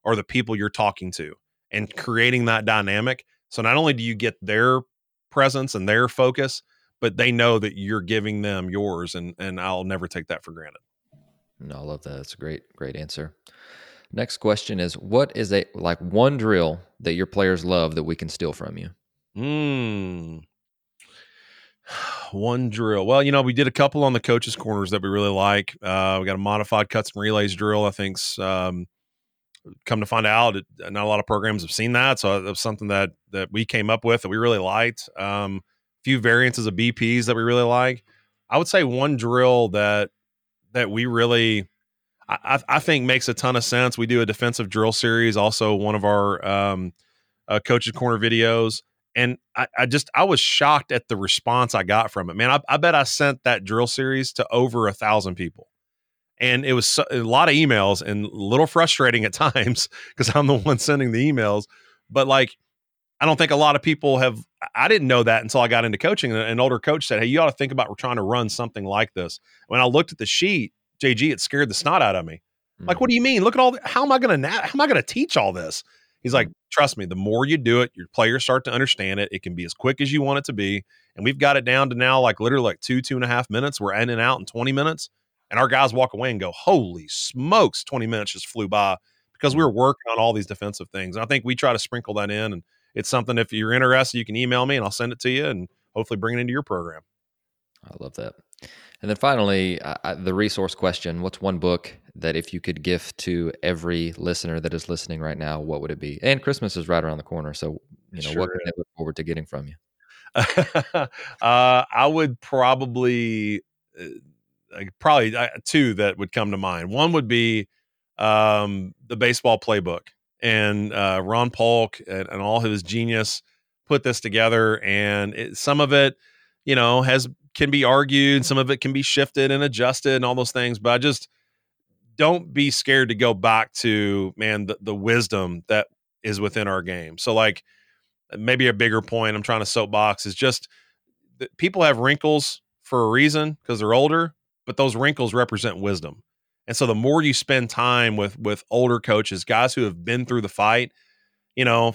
are the people you're talking to, and creating that dynamic. So not only do you get their presence and their focus, but they know that you're giving them yours, and and I'll never take that for granted. No, I love that. That's a great, great answer. Next question is what is a like one drill that your players love that we can steal from you? Hmm. [SIGHS] One drill. Well, you know, we did a couple on the coaches' corners that we really like. Uh, we got a modified cuts and relays drill. I think's um, come to find out, it, not a lot of programs have seen that. So was something that that we came up with that we really liked. Um, few variances of BPs that we really like. I would say one drill that that we really I, I think makes a ton of sense. We do a defensive drill series, also one of our um, uh, coaches corner videos, and I, I, just I was shocked at the response I got from it. Man, I, I bet I sent that drill series to over a thousand people, and it was so, a lot of emails and a little frustrating at [LAUGHS] times because I'm the one sending the emails. But like, I don't think a lot of people have. I didn't know that until I got into coaching. An older coach said, "Hey, you ought to think about we're trying to run something like this." When I looked at the sheet, JG, it scared the snot out of me. Mm-hmm. Like, what do you mean? Look at all. The, how am I going to? How am I going to teach all this? He's like, trust me. The more you do it, your players start to understand it. It can be as quick as you want it to be, and we've got it down to now like literally like two, two and a half minutes. We're in and out in twenty minutes, and our guys walk away and go, "Holy smokes!" Twenty minutes just flew by because we were working on all these defensive things. And I think we try to sprinkle that in, and it's something. If you're interested, you can email me, and I'll send it to you, and hopefully bring it into your program. I love that. And then finally, uh, the resource question What's one book that if you could gift to every listener that is listening right now, what would it be? And Christmas is right around the corner. So, you know, sure what can they look forward to getting from you? [LAUGHS] uh, I would probably, uh, probably uh, two that would come to mind. One would be um, the baseball playbook. And uh, Ron Polk and, and all his genius put this together. And it, some of it, you know, has can be argued, some of it can be shifted and adjusted and all those things. But I just don't be scared to go back to man the, the wisdom that is within our game. So like maybe a bigger point I'm trying to soapbox is just that people have wrinkles for a reason because they're older, but those wrinkles represent wisdom. And so the more you spend time with with older coaches, guys who have been through the fight, you know,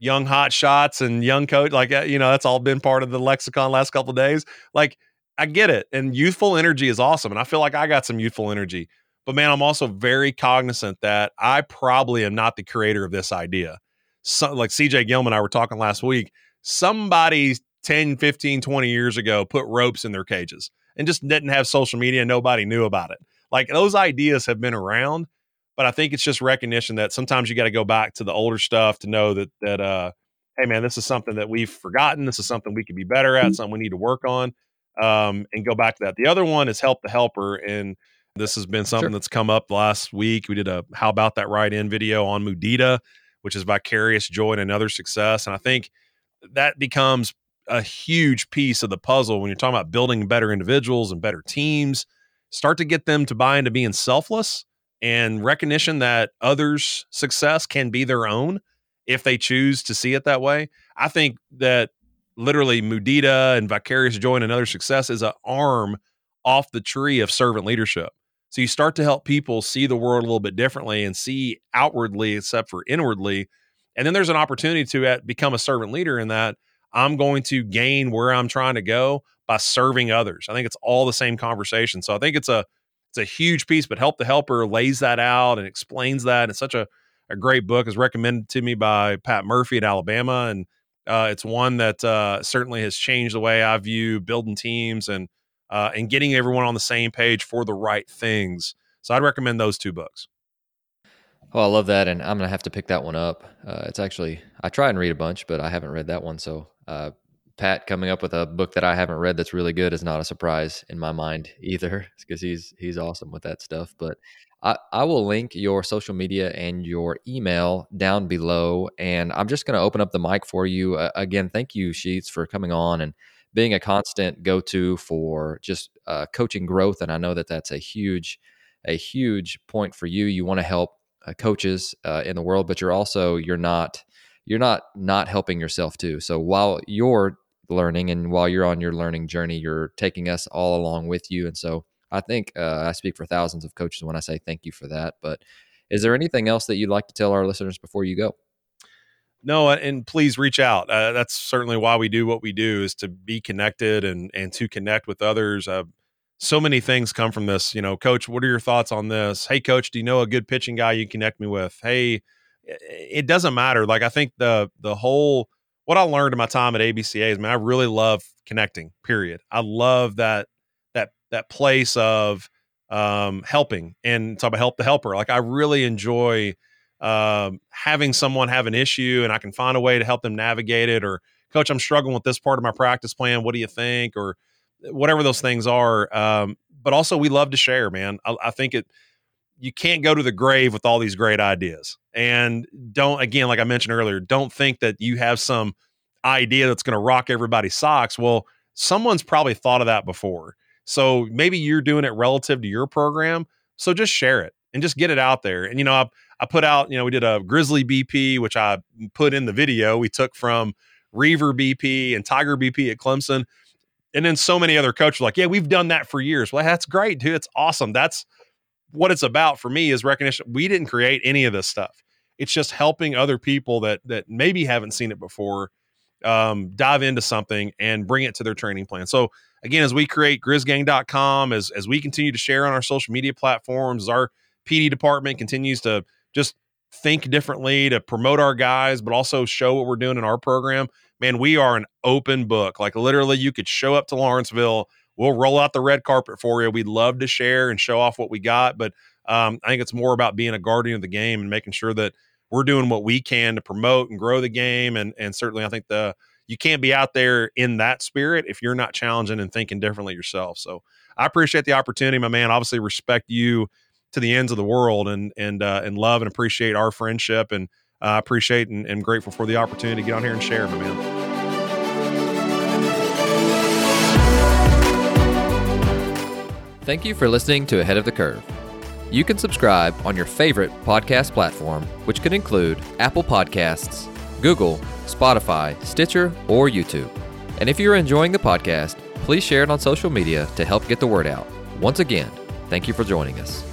young hot shots and young coach like uh, you know that's all been part of the lexicon last couple days like i get it and youthful energy is awesome and i feel like i got some youthful energy but man i'm also very cognizant that i probably am not the creator of this idea so like cj gilman and i were talking last week somebody 10 15 20 years ago put ropes in their cages and just didn't have social media nobody knew about it like those ideas have been around but I think it's just recognition that sometimes you got to go back to the older stuff to know that that uh, hey man, this is something that we've forgotten. This is something we could be better at. Mm-hmm. Something we need to work on, um, and go back to that. The other one is help the helper, and this has been something sure. that's come up last week. We did a how about that right in video on Mudita, which is vicarious joy and another success, and I think that becomes a huge piece of the puzzle when you're talking about building better individuals and better teams. Start to get them to buy into being selfless and recognition that others' success can be their own if they choose to see it that way. I think that literally Mudita and Vicarious Joy and another success is an arm off the tree of servant leadership. So you start to help people see the world a little bit differently and see outwardly except for inwardly. And then there's an opportunity to uh, become a servant leader in that I'm going to gain where I'm trying to go by serving others. I think it's all the same conversation. So I think it's a it's a huge piece, but Help the Helper lays that out and explains that. It's such a, a great book. It's recommended to me by Pat Murphy at Alabama. And uh, it's one that uh, certainly has changed the way I view building teams and uh, and getting everyone on the same page for the right things. So I'd recommend those two books. Oh, I love that, and I'm gonna have to pick that one up. Uh, it's actually I try and read a bunch, but I haven't read that one. So uh, Pat coming up with a book that I haven't read that's really good is not a surprise in my mind either, [LAUGHS] because he's he's awesome with that stuff. But I, I will link your social media and your email down below, and I'm just to open up the mic for you uh, again. Thank you, Sheets, for coming on and being a constant go to for just uh, coaching growth. And I know that that's a huge a huge point for you. You want to help uh, coaches uh, in the world, but you're also you're not you're not not helping yourself too. So while you're learning. And while you're on your learning journey, you're taking us all along with you. And so I think uh, I speak for thousands of coaches when I say thank you for that. But is there anything else that you'd like to tell our listeners before you go? No, and please reach out. Uh, that's certainly why we do what we do is to be connected and and to connect with others. Uh, so many things come from this. You know, coach, what are your thoughts on this? Hey, coach, do you know a good pitching guy you connect me with? Hey, it doesn't matter. Like I think the the whole what I learned in my time at ABCA is, man, I really love connecting. Period. I love that that that place of um, helping and talk about help the helper. Like I really enjoy um, having someone have an issue and I can find a way to help them navigate it. Or coach, I'm struggling with this part of my practice plan. What do you think? Or whatever those things are. Um, but also, we love to share, man. I, I think it you can't go to the grave with all these great ideas. And don't, again, like I mentioned earlier, don't think that you have some idea that's going to rock everybody's socks. Well, someone's probably thought of that before. So maybe you're doing it relative to your program. So just share it and just get it out there. And, you know, I, I put out, you know, we did a Grizzly BP, which I put in the video we took from Reaver BP and Tiger BP at Clemson. And then so many other coaches like, yeah, we've done that for years. Well, that's great, dude. It's awesome. That's what it's about for me is recognition. We didn't create any of this stuff. It's just helping other people that that maybe haven't seen it before um, dive into something and bring it to their training plan. So again, as we create grizzgang.com, as as we continue to share on our social media platforms, as our PD department continues to just think differently to promote our guys, but also show what we're doing in our program. Man, we are an open book. Like literally, you could show up to Lawrenceville we'll roll out the red carpet for you. We'd love to share and show off what we got, but um, I think it's more about being a guardian of the game and making sure that we're doing what we can to promote and grow the game. And and certainly, I think the you can't be out there in that spirit if you're not challenging and thinking differently yourself. So I appreciate the opportunity, my man. Obviously, respect you to the ends of the world and and uh, and love and appreciate our friendship and I uh, appreciate and, and grateful for the opportunity to get on here and share, my man. Thank you for listening to Ahead of the Curve. You can subscribe on your favorite podcast platform, which could include Apple Podcasts, Google, Spotify, Stitcher, or YouTube. And if you're enjoying the podcast, please share it on social media to help get the word out. Once again, thank you for joining us.